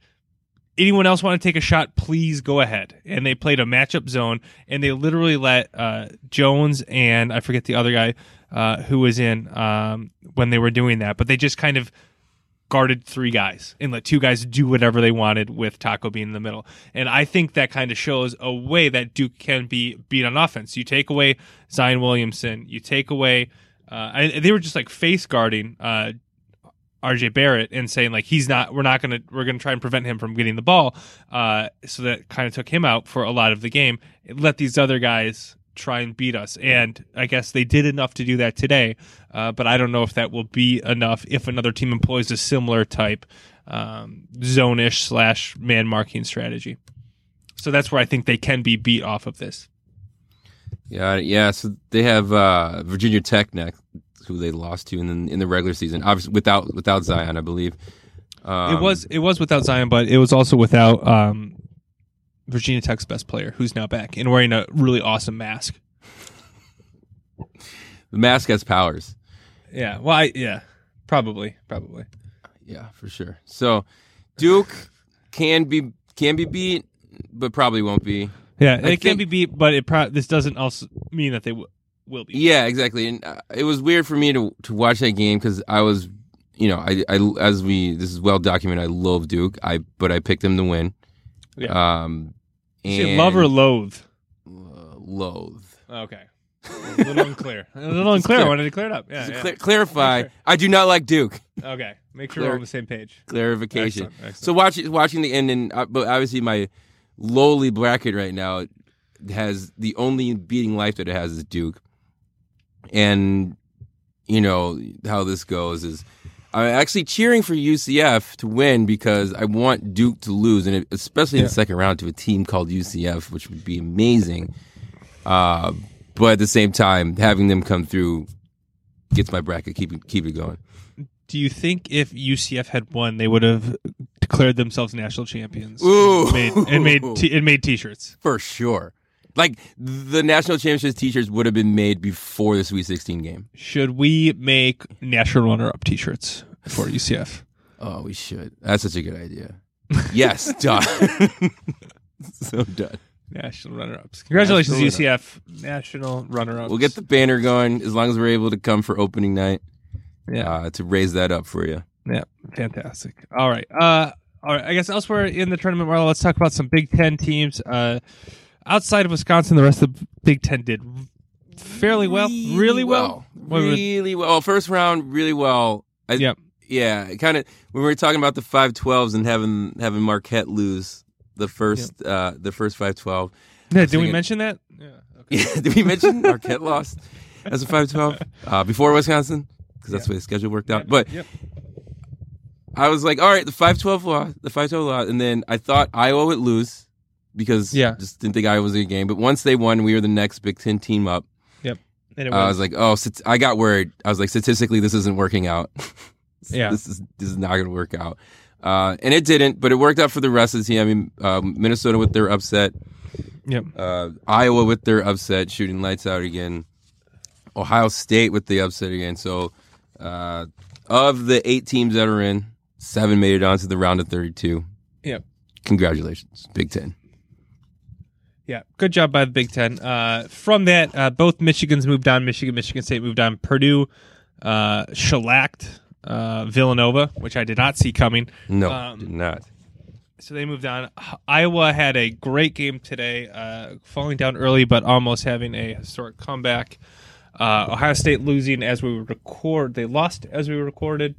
anyone else want to take a shot, please go ahead. And they played a matchup zone, and they literally let uh, Jones and I forget the other guy uh, who was in um, when they were doing that, but they just kind of guarded three guys and let two guys do whatever they wanted with Tacko being in the middle. And I think that kind of shows a way that Duke can be beat on offense. You take away Zion Williamson, you take away. Uh, I, they were just like face guarding uh, RJ Barrett and saying like he's not we're not gonna we're gonna try and prevent him from getting the ball. Uh, so that kind of took him out for a lot of the game. It let these other guys try and beat us, and I guess they did enough to do that today. Uh, but I don't know if that will be enough if another team employs a similar type um, zone-ish slash man marking strategy. So that's where I think they can be beat off of this. Yeah, yeah. So they have uh, Virginia Tech next, who they lost to in the, in the regular season, obviously without without Zion, I believe. Um, it was it was without Zion, but it was also without um, Virginia Tech's best player, who's now back and wearing a really awesome mask. the mask has powers. Yeah, well, I, yeah, probably, probably. Yeah, for sure. So Duke can be can be beat, but probably won't be. Yeah, I it can be beat, but it pro- this doesn't also mean that they w- will be. Yeah, exactly. And uh, it was weird for me to to watch that game because I was, you know, I, I as we this is well documented. I love Duke. I but I picked them to win. Yeah. Um, Is it and love or loathe? uh, loathe. Okay, a little unclear. A little unclear. I wanted to clear it up. Yeah, yeah. clear- clarify, Sure. I do not like Duke. Okay, make sure Clear- we're on the same page. Clarification. Excellent, excellent. So watching watching the end, and uh, but obviously my lowly bracket right now has the only beating life that it has is Duke, and you know how this goes is. I'm actually cheering for UCF to win because I want Duke to lose, and especially in Yeah. the second round to a team called UCF, which would be amazing. Uh, but at the same time, having them come through gets my bracket keep it, keep it going. Do you think if UCF had won, they would have declared themselves national champions Ooh. and made and made, t- and made t-shirts? For sure. Like the national championships t-shirts would have been made before the Sweet 16 game. Should we make national runner-up t-shirts for UCF? Oh, we should. That's such a good idea. Yes, done. so done. National runner-ups. Congratulations, National UCF. National runner-ups. We'll get the banner going as long as we're able to come for opening night yeah, uh, to raise that up for you. yeah, fantastic. All right, uh, all right. I guess elsewhere in the tournament, Marlo, let's talk about some Big Ten teams. Uh, outside of Wisconsin, the rest of the Big Ten did fairly well, really well. What would- Really well. First round, really well. I, Yep. Yeah, kind of when we were talking about the 512s and having having Marquette lose the first uh, the first 512. Yeah, did we mention that? Yeah. Okay. Yeah, did we mention Marquette lost as a 512 uh, before Wisconsin? Because that's the way the schedule worked out. But Yep. I was like, all right, the 512 loss, the 512 loss, and then I thought Iowa would lose because Yeah. just didn't think Iowa was a good game. But once they won, we were the next Big Ten team up. And it I was like, oh, I got worried. I was like, statistically, this isn't working out. Yeah. this is this is not going to work out. Uh, and it didn't, but it worked out for the rest of the team. I mean, uh, Minnesota with their upset, yep. uh, Iowa with their upset, shooting lights out again. Ohio State with the upset again. So, uh, of the eight teams that are in, Seven made it on to the round of 32. Yep. Congratulations, Big Ten. Yeah, good job by the Big Ten. Uh, from that, uh, both Michigans moved on. Michigan, Michigan State moved on. Purdue uh, shellacked uh, Villanova, which I did not see coming. No, Um, did not. So they moved on. Iowa had a great game today, uh, falling down early, but almost having a historic comeback. Uh, Ohio State losing as we record. They lost as we recorded.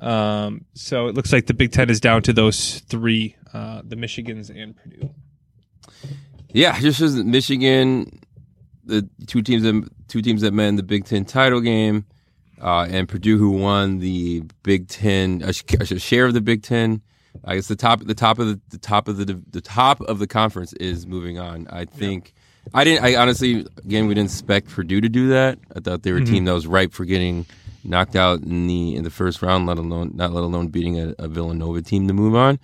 Um, so it looks like the Big Ten is down to those three: uh, the Michigans and Purdue. Yeah, just as Michigan, the two teams that two teams that met in the Big Ten title game, uh, and Purdue who won the Big Ten a, a share of the Big Ten. I guess the top the top of the, the top of the the top of the conference is moving on. I think I didn't. I honestly, again, we didn't expect Purdue to do that. I thought they were a team that was ripe for getting knocked out in the in the first round, let alone not let alone beating a, a Villanova team to move on.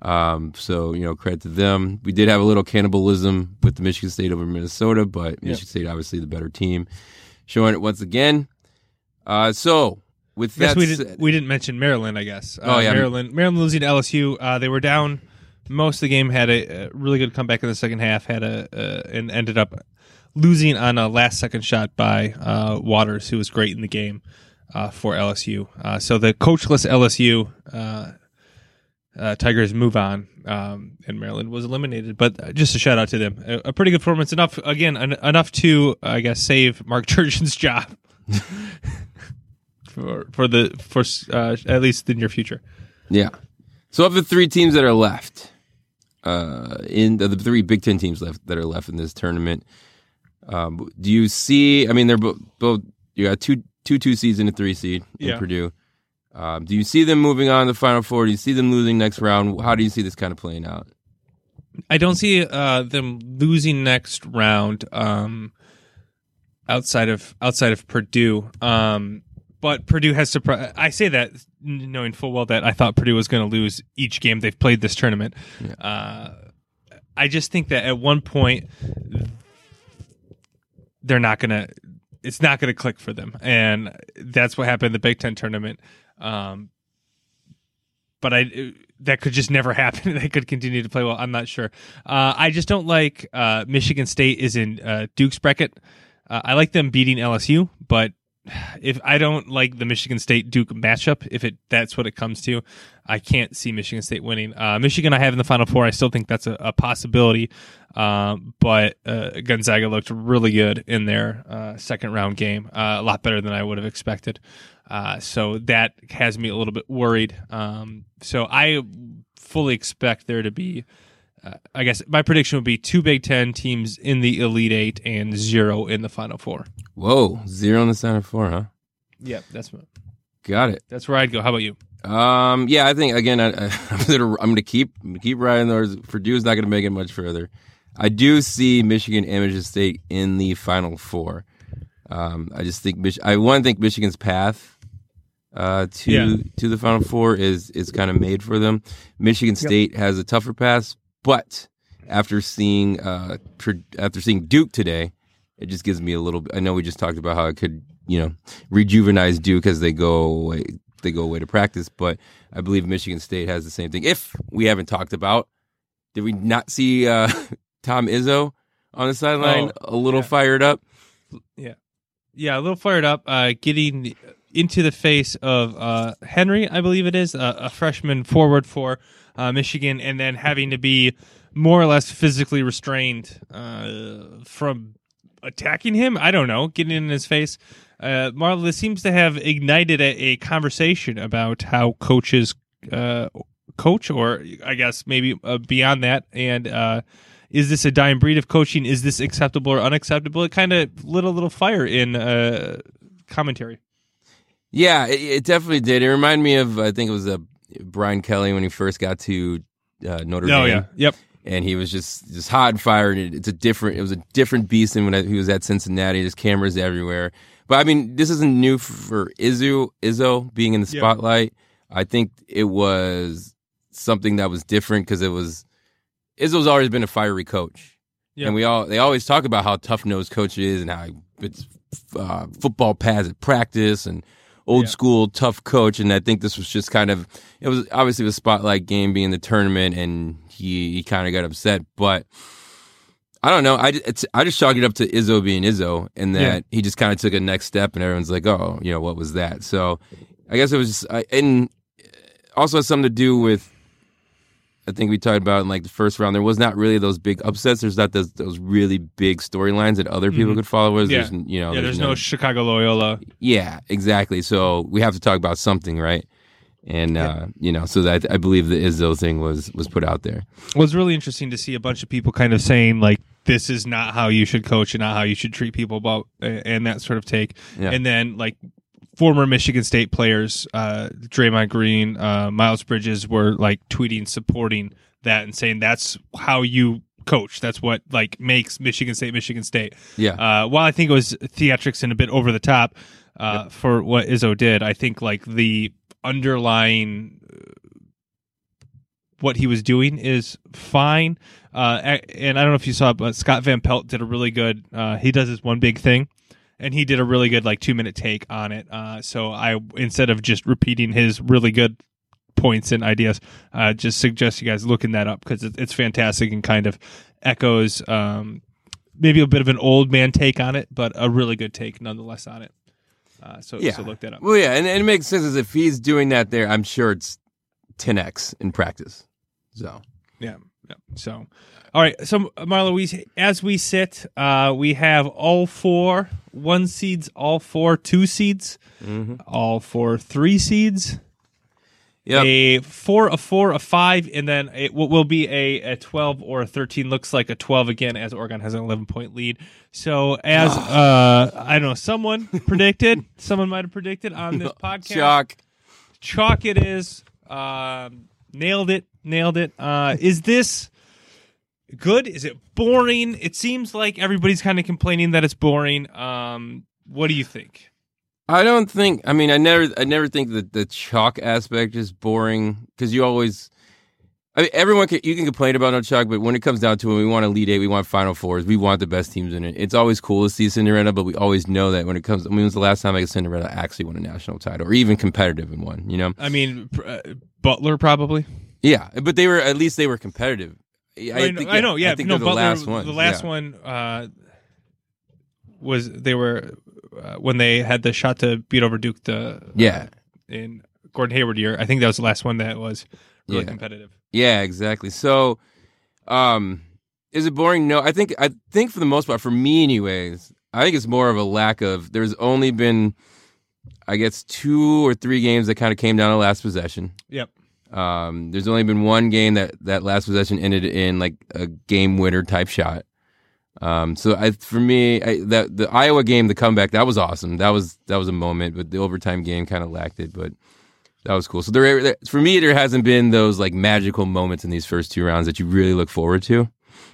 Um, so you know, credit to them. We did have a little cannibalism with the Michigan State over Minnesota, but Michigan State obviously the better team, showing it once again. Uh, so with that we said, didn't we didn't mention Maryland. I guess. Oh, Uh, yeah. Maryland. Maryland losing to LSU. Uh, they were down most of the game. Had a, a really good comeback in the second half. Had a uh, and ended up losing on a last second shot by uh, Waters, who was great in the game uh, for LSU. Uh, so the coachless LSU. Uh, Tigers move on, um, and Maryland was eliminated. But just a shout out to them, a, a pretty good performance. Enough again, en- enough to I guess save Mark Turgeon's job for for the for uh, at least the near future. Yeah. So of the three teams that are left, uh, in the, the three Big Ten teams left that are left in this tournament, um, do you see? I mean, they're both, both you got two two two seeds and a three seed in Yeah. Purdue. Um, do you see them moving on to the Final Four? Do you see them losing next round? How do you see this kind of playing out? I don't see uh, them losing next round um, outside of outside of Purdue. Um, but Purdue has surprised. I say that knowing full well that I thought Purdue was going to lose each game they've played this tournament. Uh, I just think that at one point they're not going to. It's not going to click for them, and that's what happened in the Big Ten tournament. Um, but I that could just never happen. they could continue to play well. I'm not sure. Uh, I just don't like uh, Michigan State is in uh, Duke's bracket. Uh, I like them beating LSU, but if I don't like the Michigan State Duke matchup, if it that's what it comes to, I can't see Michigan State winning. Uh, Michigan, I have in the Final Four. I still think that's a, a possibility, um, but uh, Gonzaga looked really good in their uh, second round game, uh, a lot better than I would have expected. Uh, so that has me a little bit worried. Um, so I fully expect there to be. Uh, I guess my prediction would be two Big Ten teams in the Elite Eight and zero in the Final Four. Whoa, zero in the Final Four, huh? Yeah, that's what, Got it. that's where I'd go. How about you? Um, yeah, I think again, I, I'm gonna I'm gonna keep I'm gonna keep riding those. Purdue's not gonna make it much further. I do see Michigan and Michigan State in the Final Four. Um, I just think Mich- I one think Michigan's path uh, to Yeah. to the Final Four is is kind of made for them. Michigan State has a tougher pass, but after seeing uh, after seeing Duke today, it just gives me a little. I know we just talked about how it could you know rejuvenize Duke as they go away they go away to practice, but I believe Michigan State has the same thing. If we haven't talked about, did we not see uh, Tom Izzo on the sideline Oh, a little yeah. fired up? Yeah. Yeah, a little fired up, uh, getting into the face of uh, Henry, I believe it is, uh, a freshman forward for uh, Michigan, and then having to be more or less physically restrained uh, from attacking him. I don't know, getting in his face. Uh, Marla, this seems to have ignited a, a conversation about how coaches uh, coach, or I guess maybe beyond that, and is this a dying breed of coaching? Is this acceptable or unacceptable? It kind of lit a little fire in uh, commentary. Yeah, it, it definitely did. It reminded me of I think it was uh, Brian Kelly when he first got to uh, Notre Dame. Oh yeah, yep. and he was just just hot and fired. And it, it's a different. It was a different beast than when I, he was at Cincinnati. There's cameras everywhere. But I mean, this isn't new for Izzo. Izzo being in the spotlight. I think it was something that was different because it was Izzo's always been a fiery coach, Yeah. and we all they always talk about how tough nosed coach is and how he puts uh, football pads at practice and old Yeah. school tough coach, and I think this was just kind of it was obviously the spotlight game being the tournament, and he he kind of got upset, but. I don't know. I, it's, I just chalk it up to Izzo being Izzo, and that Yeah. he just kind of took a next step, and everyone's like, "Oh, you know, what was that?" So, I guess it was, just, I, and also has something to do with. I think we talked about in like the first round. There was not really those big upsets. There's not those, those really big storylines that other people Mhm. could follow. Yeah. there's, you know, yeah, there's no Chicago Loyola. yeah, exactly. So we have to talk about something, right? And uh, you know, so that I believe the Izzo thing was was put out there. Well, it's really interesting to see a bunch of people kind of saying like this is not how you should coach and not how you should treat people about and that sort of take. Yeah. And then like former Michigan State players, uh, Draymond Green, uh, Miles Bridges were like tweeting supporting that and saying that's how you coach. That's what like makes Michigan State Michigan State. Yeah, Uh, while I think it was theatrics and a bit over the top uh, for what Izzo did, I think like the underlying uh, what he was doing is fine. Uh, and I don't know if you saw, but Scott Van Pelt did a really good. Uh, he does this one big thing, and he did a really good like two minute take on it. Uh, so I instead of just repeating his really good points and ideas, uh, just suggest you guys looking that up because it, it's fantastic and kind of echoes um, maybe a bit of an old man take on it, but a really good take nonetheless on it. Uh, so, yeah. so look that up. Well, yeah, and, and it makes sense as if he's doing that there. I'm sure it's 10x in practice. So Yeah. Yeah. So, all right. So, Marlo, we as we sit, uh, we have all four one seeds, all four two seeds, all four three seeds, Yep. a four, a four, a five, and then it will will be a, a twelve or a thirteen. Looks like a twelve again, as Oregon has an eleven point lead. So, as uh, I don't know, someone predicted, someone might have predicted on this podcast Chalk. chalk it is um, nailed it nailed it uh, is this good is it boring it seems like everybody's kind of complaining that it's boring um, what do you think I don't think. I mean, I never, I never think that the chalk aspect is boring because you always. I mean, everyone can you can complain about no chalk, but when it comes down to it, we want to lead eight, we want final fours, we want the best teams in it. It's always cool to see Cinderella, but we always know that when it comes. I mean, when was the last time I like Cinderella actually won a national title or even competitive in one? You know? i mean uh, butler probably Yeah, but they were at least they were competitive. I, I, know, think, I know yeah I think no they're the butler last one. the last yeah. one uh, was they were uh, when they had the shot to beat over duke the Yeah. in gordon hayward year i think that was the last one that was really Yeah. competitive Yeah, exactly. So, um, is it boring? No, I think I think for the most part, for me, anyways, I think it's more of a lack of. There's only been, I guess, two or three games that kind of came down to last possession. yep Um, there's only been one game that that last possession ended in like a game winner type shot. Um, so I, for me, I, that the Iowa game, the comeback, that was awesome. That was that was a moment, but the overtime game kind of lacked it. But that was cool. So there, there, for me, there hasn't been those like magical moments in these first two rounds that you really look forward to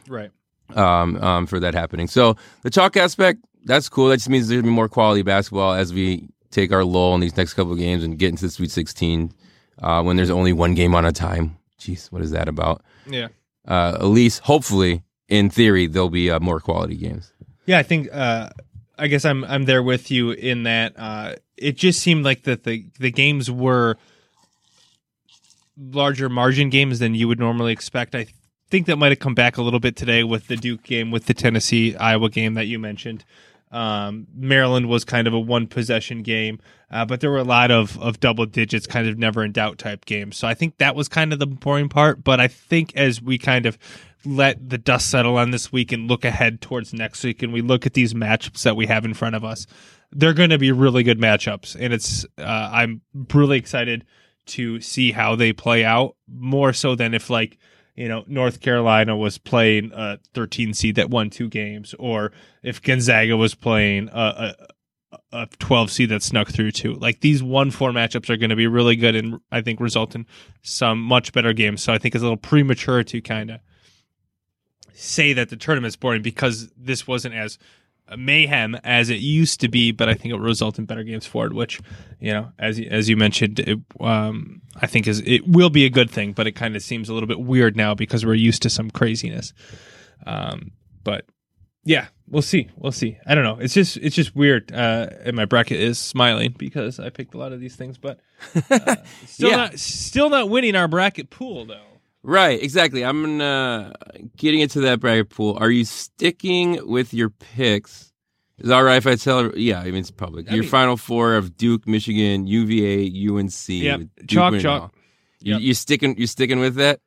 right um, um, for that happening. So the chalk aspect, that's cool. That just means there's gonna be more quality basketball as we take our lull in these next couple of games and get into the Sweet 16 uh, when there's only one game on a time. Jeez, what is that about? yeah Uh, at least, hopefully, in theory, there'll be uh, more quality games. Yeah, I think uh I guess I'm I'm there with you in that uh it just seemed like that the the games were larger margin games than you would normally expect. I think that might have come back a little bit today with the Duke game, with the Tennessee Iowa game that you mentioned. Um, Maryland was kind of a one possession game, uh, but there were a lot of, of double digits, kind of never in doubt type games. So I think that was kind of the boring part. But I think as we kind of let the dust settle on this week and look ahead towards next week, and we look at these matchups that we have in front of us, they're going to be really good matchups, and it's uh, I'm really excited to see how they play out more so than if like you know North Carolina was playing a 13 seed that won two games, or if Gonzaga was playing a, a, a 12 seed that snuck through two. Like these one four matchups are going to be really good and I think result in some much better games. So I think it's a little premature to kind of say that the tournament's boring because this wasn't as mayhem as it used to be, but I think it will result in better games forward, which, you know, as you- as you mentioned, it, um, I think is it will be a good thing, but it kind of seems a little bit weird now because we're used to some craziness. Um, but yeah, we'll see. We'll see. I don't know. It's just it's just weird. Uh, and my bracket is smiling because I picked a lot of these things, but uh, still Yeah. not still not winning our bracket pool though. Right, exactly. I'm gonna getting into that bracket pool. Are you sticking with your picks? Is that all right if I tell? Yeah, I mean it's public. I your mean- final four of Duke, Michigan, UVA, UNC. Yep. Duke Chalk, winning chalk. all. You, Yep. you sticking? You sticking with that?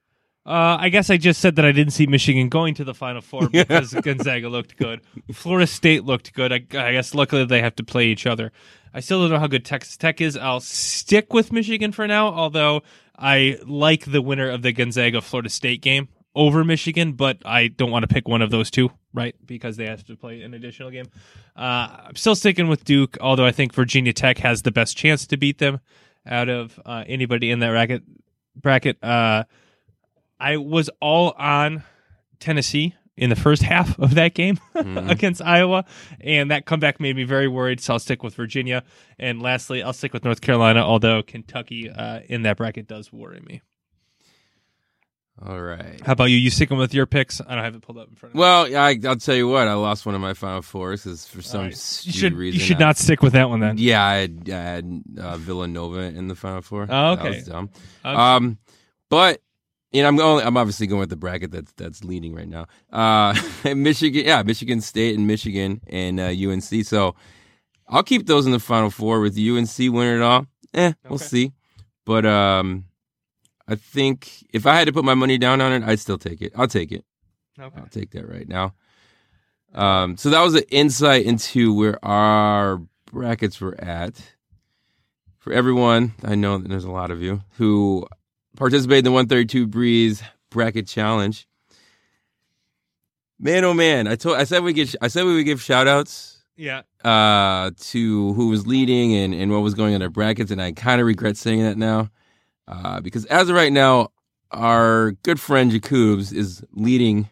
Uh, I guess I just said that I didn't see Michigan going to the Final Four because Gonzaga looked good. Florida State looked good. I, I guess luckily they have to play each other. I still don't know how good Texas Tech is. I'll stick with Michigan for now, although I like the winner of the Gonzaga Florida State game over Michigan, but I don't want to pick one of those two, right? Because they have to play an additional game. Uh, I'm still sticking with Duke, although I think Virginia Tech has the best chance to beat them out of uh, anybody in that bracket. Bracket. I was all on Tennessee in the first half of that game Mhm. against Iowa, and that comeback made me very worried. So I'll stick with Virginia, and lastly, I'll stick with North Carolina. Although Kentucky uh, in that bracket does worry me. All right. How about you? You sticking with your picks? I don't have it pulled up in front of me. Well, I, I'll tell you what. I lost one of my final fours because for some right. stupid you should reason. you should I- not stick with that one then. Yeah, I had, I had uh, Villanova in the final four. Oh, That okay. was dumb. Uh, Um, but know, I'm going. I'm obviously going with the bracket that's that's leading right now. Uh, Michigan, yeah, Michigan State and Michigan and uh, UNC. So I'll keep those in the final four with UNC winning it all. Eh, we'll see. But um, I think if I had to put my money down on it, I'd still take it. I'll take it. okay. I'll take that right now. Um, so that was an insight into where our brackets were at. For everyone, I know that there's a lot of you who participated in the 132 Breeze Bracket Challenge. Man, oh man! I told, I said we get, I said we would give shout outs Yeah. uh, to who was leading and, and what was going on in their brackets, and I kind of regret saying that now uh, because as of right now, our good friend Jacobs is leading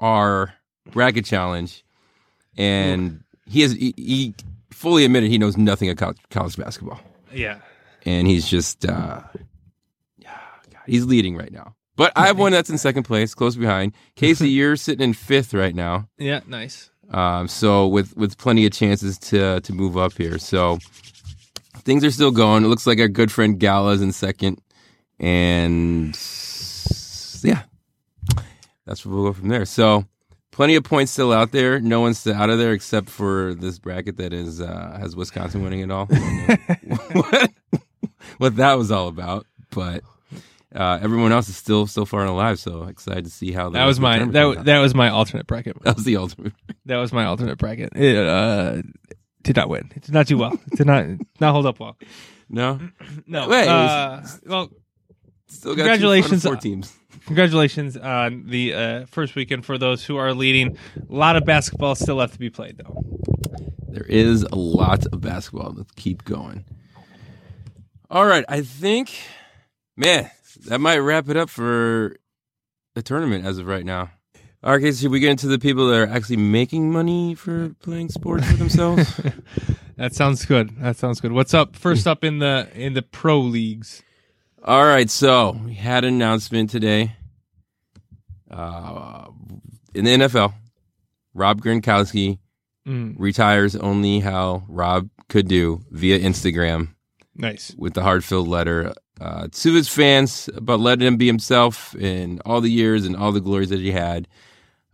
our bracket challenge, and he has he, he fully admitted he knows nothing of college, college basketball, Yeah. and he's just uh, he's leading right now. But I have one that's in second place, close behind. Casey, you're sitting in fifth right now. Yeah. Nice. Um, so with with plenty of chances to to move up here. So things are still going. It looks like our good friend Gala's in second, and yeah, that's where we'll go from there. So plenty of points still out there. No one's still out of there except for this bracket that is uh, has Wisconsin winning it all. I don't know what, what that was all about, but. Uh, everyone else is still so far alive, so excited to see how the That was my that that was my alternate bracket. that was the ultimate. That was my alternate bracket. It uh, did not win. It did not do well. It did not not hold up well. No, No. Wait, uh, well, Still got Congratulations. Four teams. congratulations on the uh, first weekend for those who are leading. A lot of basketball still left to be played, though. There is a lot of basketball. Let's keep going. All right, I think, man, that might wrap it up for the tournament as of right now. All right, okay, should we get into the people that are actually making money for playing sports for themselves? That sounds good. That sounds good. What's up? First up in the in the pro leagues. All right, so we had an announcement today uh, in the NFL. Rob Gronkowski Mm, retires only how Rob could do via Instagram. nice. with the heart-filled letter uh, to his fans about letting him be himself in all the years and all the glories that he had.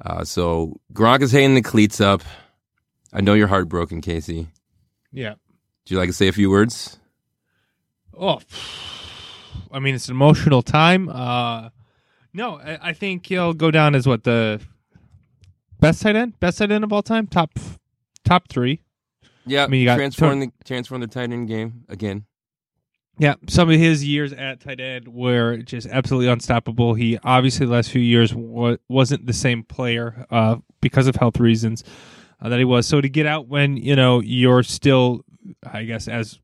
Uh, so Gronk is hanging the cleats up. I know you're heartbroken, Casey. Yeah. Do you like to say a few words? Oh, I mean, it's an emotional time. Uh, no, I, I think he'll go down as what the best tight end, best tight end of all time, top top three. Yeah, I mean, you got transform the transform the tight end game again. Yeah, some of his years at tight end were just absolutely unstoppable. He obviously the last few years wa- wasn't the same player uh, because of health reasons uh, that he was. So to get out when you know you're still, I guess, as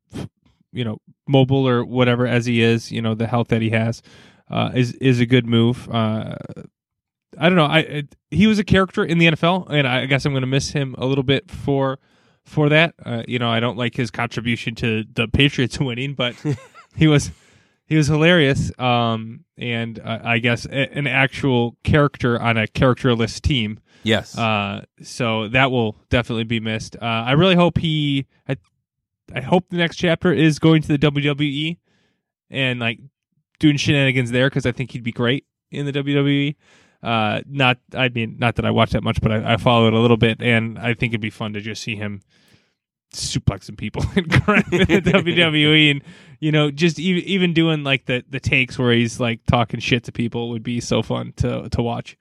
you know, mobile or whatever as he is, you know, the health that he has uh, is is a good move. Uh, I don't know. I it, he was a character in the NFL, and I guess I'm going to miss him a little bit for for that. Uh, you know, I don't like his contribution to the Patriots winning, but he was he was hilarious. Um, and uh, I guess a, an actual character on a characterless team. Yes. Uh, so that will definitely be missed. Uh, I really hope he. I, I hope the next chapter is going to the WWE and like doing shenanigans there because I think he'd be great in the WWE. Uh, not, I mean, not that I watch that much, but I, I follow it a little bit, and I think it'd be fun to just see him suplexing people in WWE, and you know, just even even doing like the the takes where he's like talking shit to people would be so fun to to watch.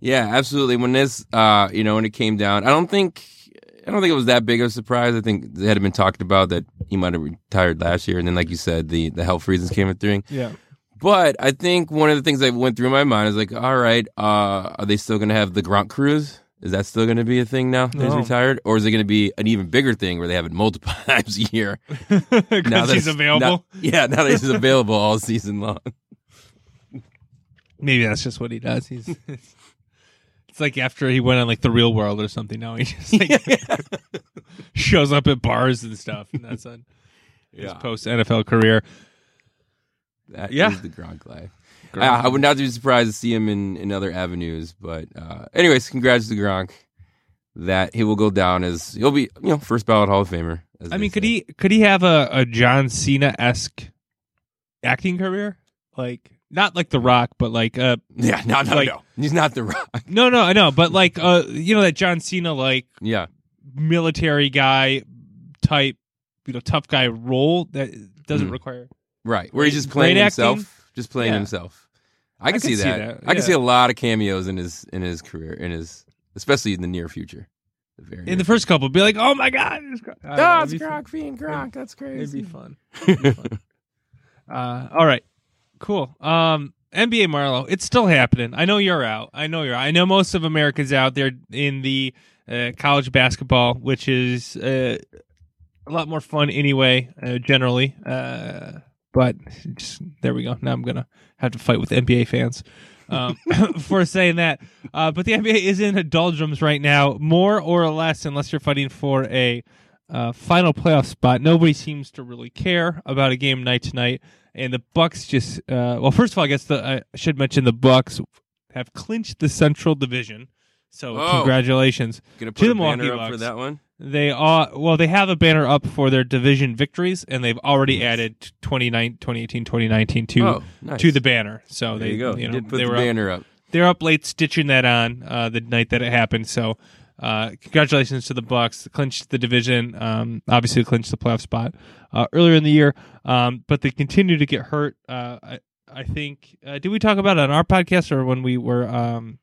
Yeah, absolutely. When this, uh, you know, when it came down, I don't think, I don't think it was that big of a surprise. I think it had been talked about that he might have retired last year, and then, like you said, the the health reasons came through. Yeah. But I think one of the things that went through my mind is like, all right, uh, are they still going to have the Gronk cruise? Is that still going to be a thing now that he's retired, or is it going to be an even bigger thing where they have it multiple times a year? Because he's available. now- yeah, now that he's available all season long. Maybe that's just what he does. He's it's like after he went on like the real world or something. Now he just like shows up at bars and stuff. And that's on his post NFL career. That Yeah. is the Gronk life. I, I would not be surprised to see him in, in other avenues. But uh, anyways, congrats to Gronk. That he will go down as he'll be you know first ballot Hall of Famer. as I mean, could he could he have a, a John Cena esque acting career? Like not like The Rock, but like uh Yeah, no, no, like- no. He's not the Rock. no no I know, but like uh you know that John Cena like Yeah, military guy type, you know, tough guy role that doesn't Mm. require right. Where he's just Great playing acting? himself, just playing Yeah. himself. I can, see, that. I can yeah. see a lot of cameos in his in his career, in his especially in the near future. The very in near the first couple be like, oh my god, it's Gronk. I don't know, it'd it's be fun. Gronk being Gronk. That's It'd crazy. be fun. It'd be fun. uh, all right, cool. Um, NBA Marlo, it's still happening. I know you're out. I know you're. Out. I know most of Americans out there in the uh, college basketball, which is uh, a lot more fun anyway, uh, generally. Uh, but just, there we go. Now I'm gonna have to fight with NBA fans. um, for saying that. Uh, but the NBA is in a doldrums right now, more or less, unless you're fighting for a uh, final playoff spot. Nobody seems to really care about a game night tonight, and the Bucks just. Uh, well, first of all, I guess the I should mention the Bucks have clinched the Central Division. So Oh. congratulations. Gonna put the Milwaukee up for that one. They are well. They have a banner up for their division victories, and they've already Nice. added 29 2018, 2019 to oh, nice. to the banner. So there they you go. You know, did put they the were up, banner up. they're up late stitching that on uh, the night that it happened. So uh, congratulations to the Bucks, clinched the division. Um, obviously clinched the playoff spot uh, earlier in the year, um, but they continue to get hurt. Uh, I, I think uh, did we talk about it on our podcast or when we were um,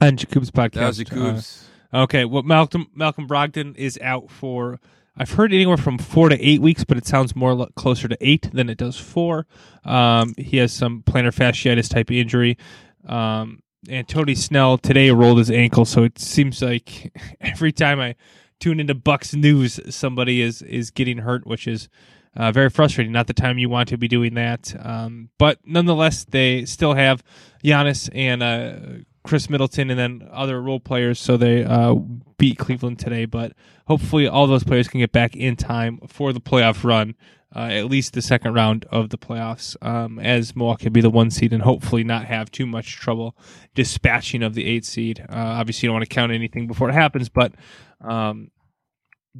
on Jacob's podcast? That was Uh. Okay, well, Malcolm Malcolm Brogdon is out for. I've heard anywhere from four to eight weeks, but it sounds more lo- closer to eight than it does four. Um, he has some plantar fasciitis type injury. Um, and Tony Snell today rolled his ankle, so it seems like every time I tune into Bucks news, somebody is is getting hurt, which is uh, very frustrating. Not the time you want to be doing that, um, but nonetheless, they still have Giannis and uh, Khris Middleton, and then other role players. So they uh, beat Cleveland today, but hopefully, all those players can get back in time for the playoff run. Uh, at least the second round of the playoffs, um, as Milwaukee be the one seed and hopefully not have too much trouble dispatching of the eight seed. Uh, obviously, you don't want to count anything before it happens, but um,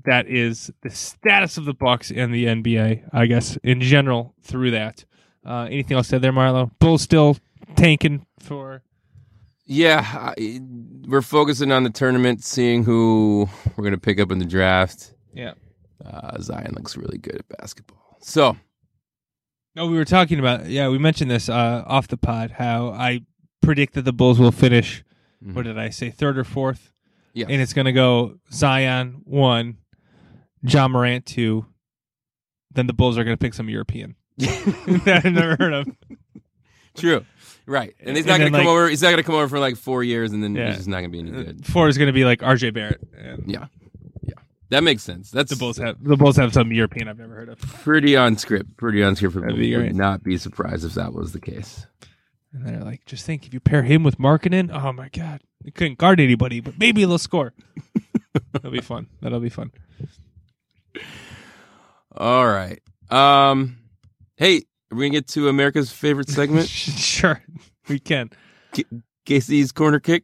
that is the status of the Bucks and the NBA, I guess, in general. Through that, uh, anything else said there, Marlo? Bulls still tanking for. Yeah, I, we're focusing on the tournament, seeing who we're gonna pick up in the draft. Yeah. Uh, Zion looks really good at basketball. So No, we were talking about. Yeah, we mentioned this uh, off the pod. How I predict that the Bulls will finish. mhm. What did I say? Third or fourth? Yeah. And it's going to go Zion one, Ja Morant two. Then the Bulls are going to pick some European that I've never heard of. True. Right. And he's not gonna come like- over he's not gonna come over for like four years and then Yeah. he's just not gonna be any good. Four is going to be like R.J. Barrett. And Yeah. Yeah. That makes sense. That's The Bulls have the Bulls have some European I've never heard of. pretty on script. Pretty on script for That'd me. be Would not be surprised if that was the case. And they're like, just think if you pair him with Markkanen, oh my god, he couldn't guard anybody, but maybe he'll score. That'll be fun. That'll be fun. All right. Um hey, Are we gonna get to America's favorite segment, sure, we can. Casey's corner kick?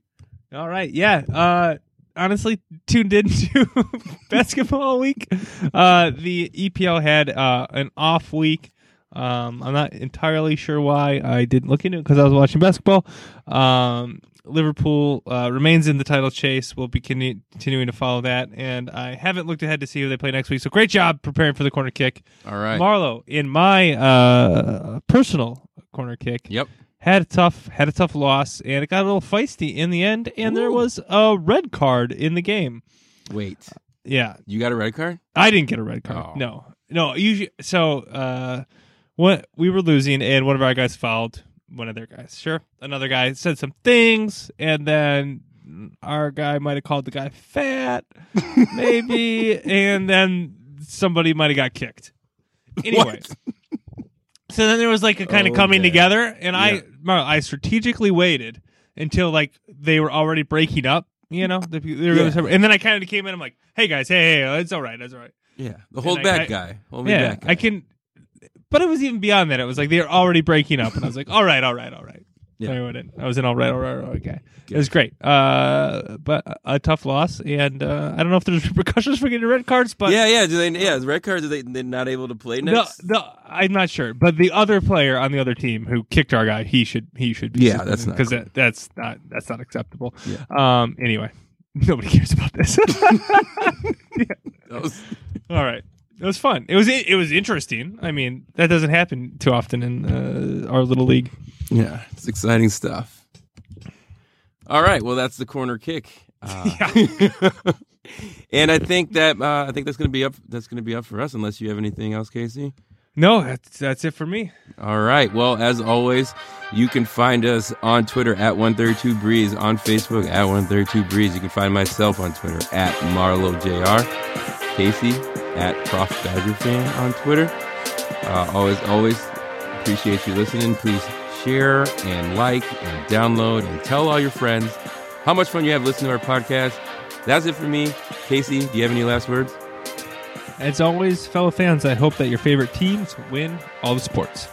All right, yeah. Uh, honestly, tuned into basketball week. Uh, the EPL had uh, an off week. Um, I'm not entirely sure why I didn't look into it because I was watching basketball. Um, Liverpool uh, remains in the title chase. We'll be con- continuing to follow that, and I haven't looked ahead to see who they play next week. So great job preparing for the corner kick, All right. Marlo. In my uh, personal corner kick, yep. had a tough had a tough loss, and it got a little feisty in the end, and there was a red card in the game. Wait. Yeah, You got a red card? I didn't get a red card. Oh. No, no. Usually, so uh, what we were losing, and one of our guys fouled one of their guys. Sure, another guy said some things, and then our guy might have called the guy fat, maybe, and then somebody might have got kicked. Anyway, What? so then there was like a kind of coming Okay. together, and Yeah. I I strategically waited until like they were already breaking up. You know, they they were Yeah. gonna- and then I kind of came in. I'm like, "Hey guys, hey, hey, it's all right, it's all right." Yeah. The hold I- back I- guy. Hold me yeah, back. Guy. I can. But it was even beyond that. It was like they were already breaking up, and I was like, "All right, all right, all right." Yeah. I went in. I was in all right, all right, all right. Okay, it was great. Uh, but a tough loss, and uh, I don't know if there's repercussions for getting red cards, but yeah, yeah. Do they? Yeah, the red cards. Are they? They're not able to play the, No, the I'm not sure. But the other player on the other team who kicked our guy, he should he should be Yeah, that's not because cool. that, that's not that's not acceptable. Yeah. Um. Anyway, nobody cares about this. That was- All right. It was fun. It was it was interesting. I mean, that doesn't happen too often in uh, our little league. yeah, it's exciting stuff. All right. Well, that's the corner kick. Uh, and I think that uh, I think that's gonna be up. That's gonna be up for us, unless you have anything else, Casey. No, that's that's it for me. All right. Well, as always, you can find us on Twitter at 132 Breeze, on Facebook at 132 Breeze. You can find myself on Twitter at Marlo Jr. Casey at Prof Badger Fan on Twitter. Uh, always, always appreciate you listening. Please share and like and download and tell all your friends how much fun you have listening to our podcast. That's it for me. Casey, do you have any last words? As always, fellow fans, I hope that your favorite teams win all the sports.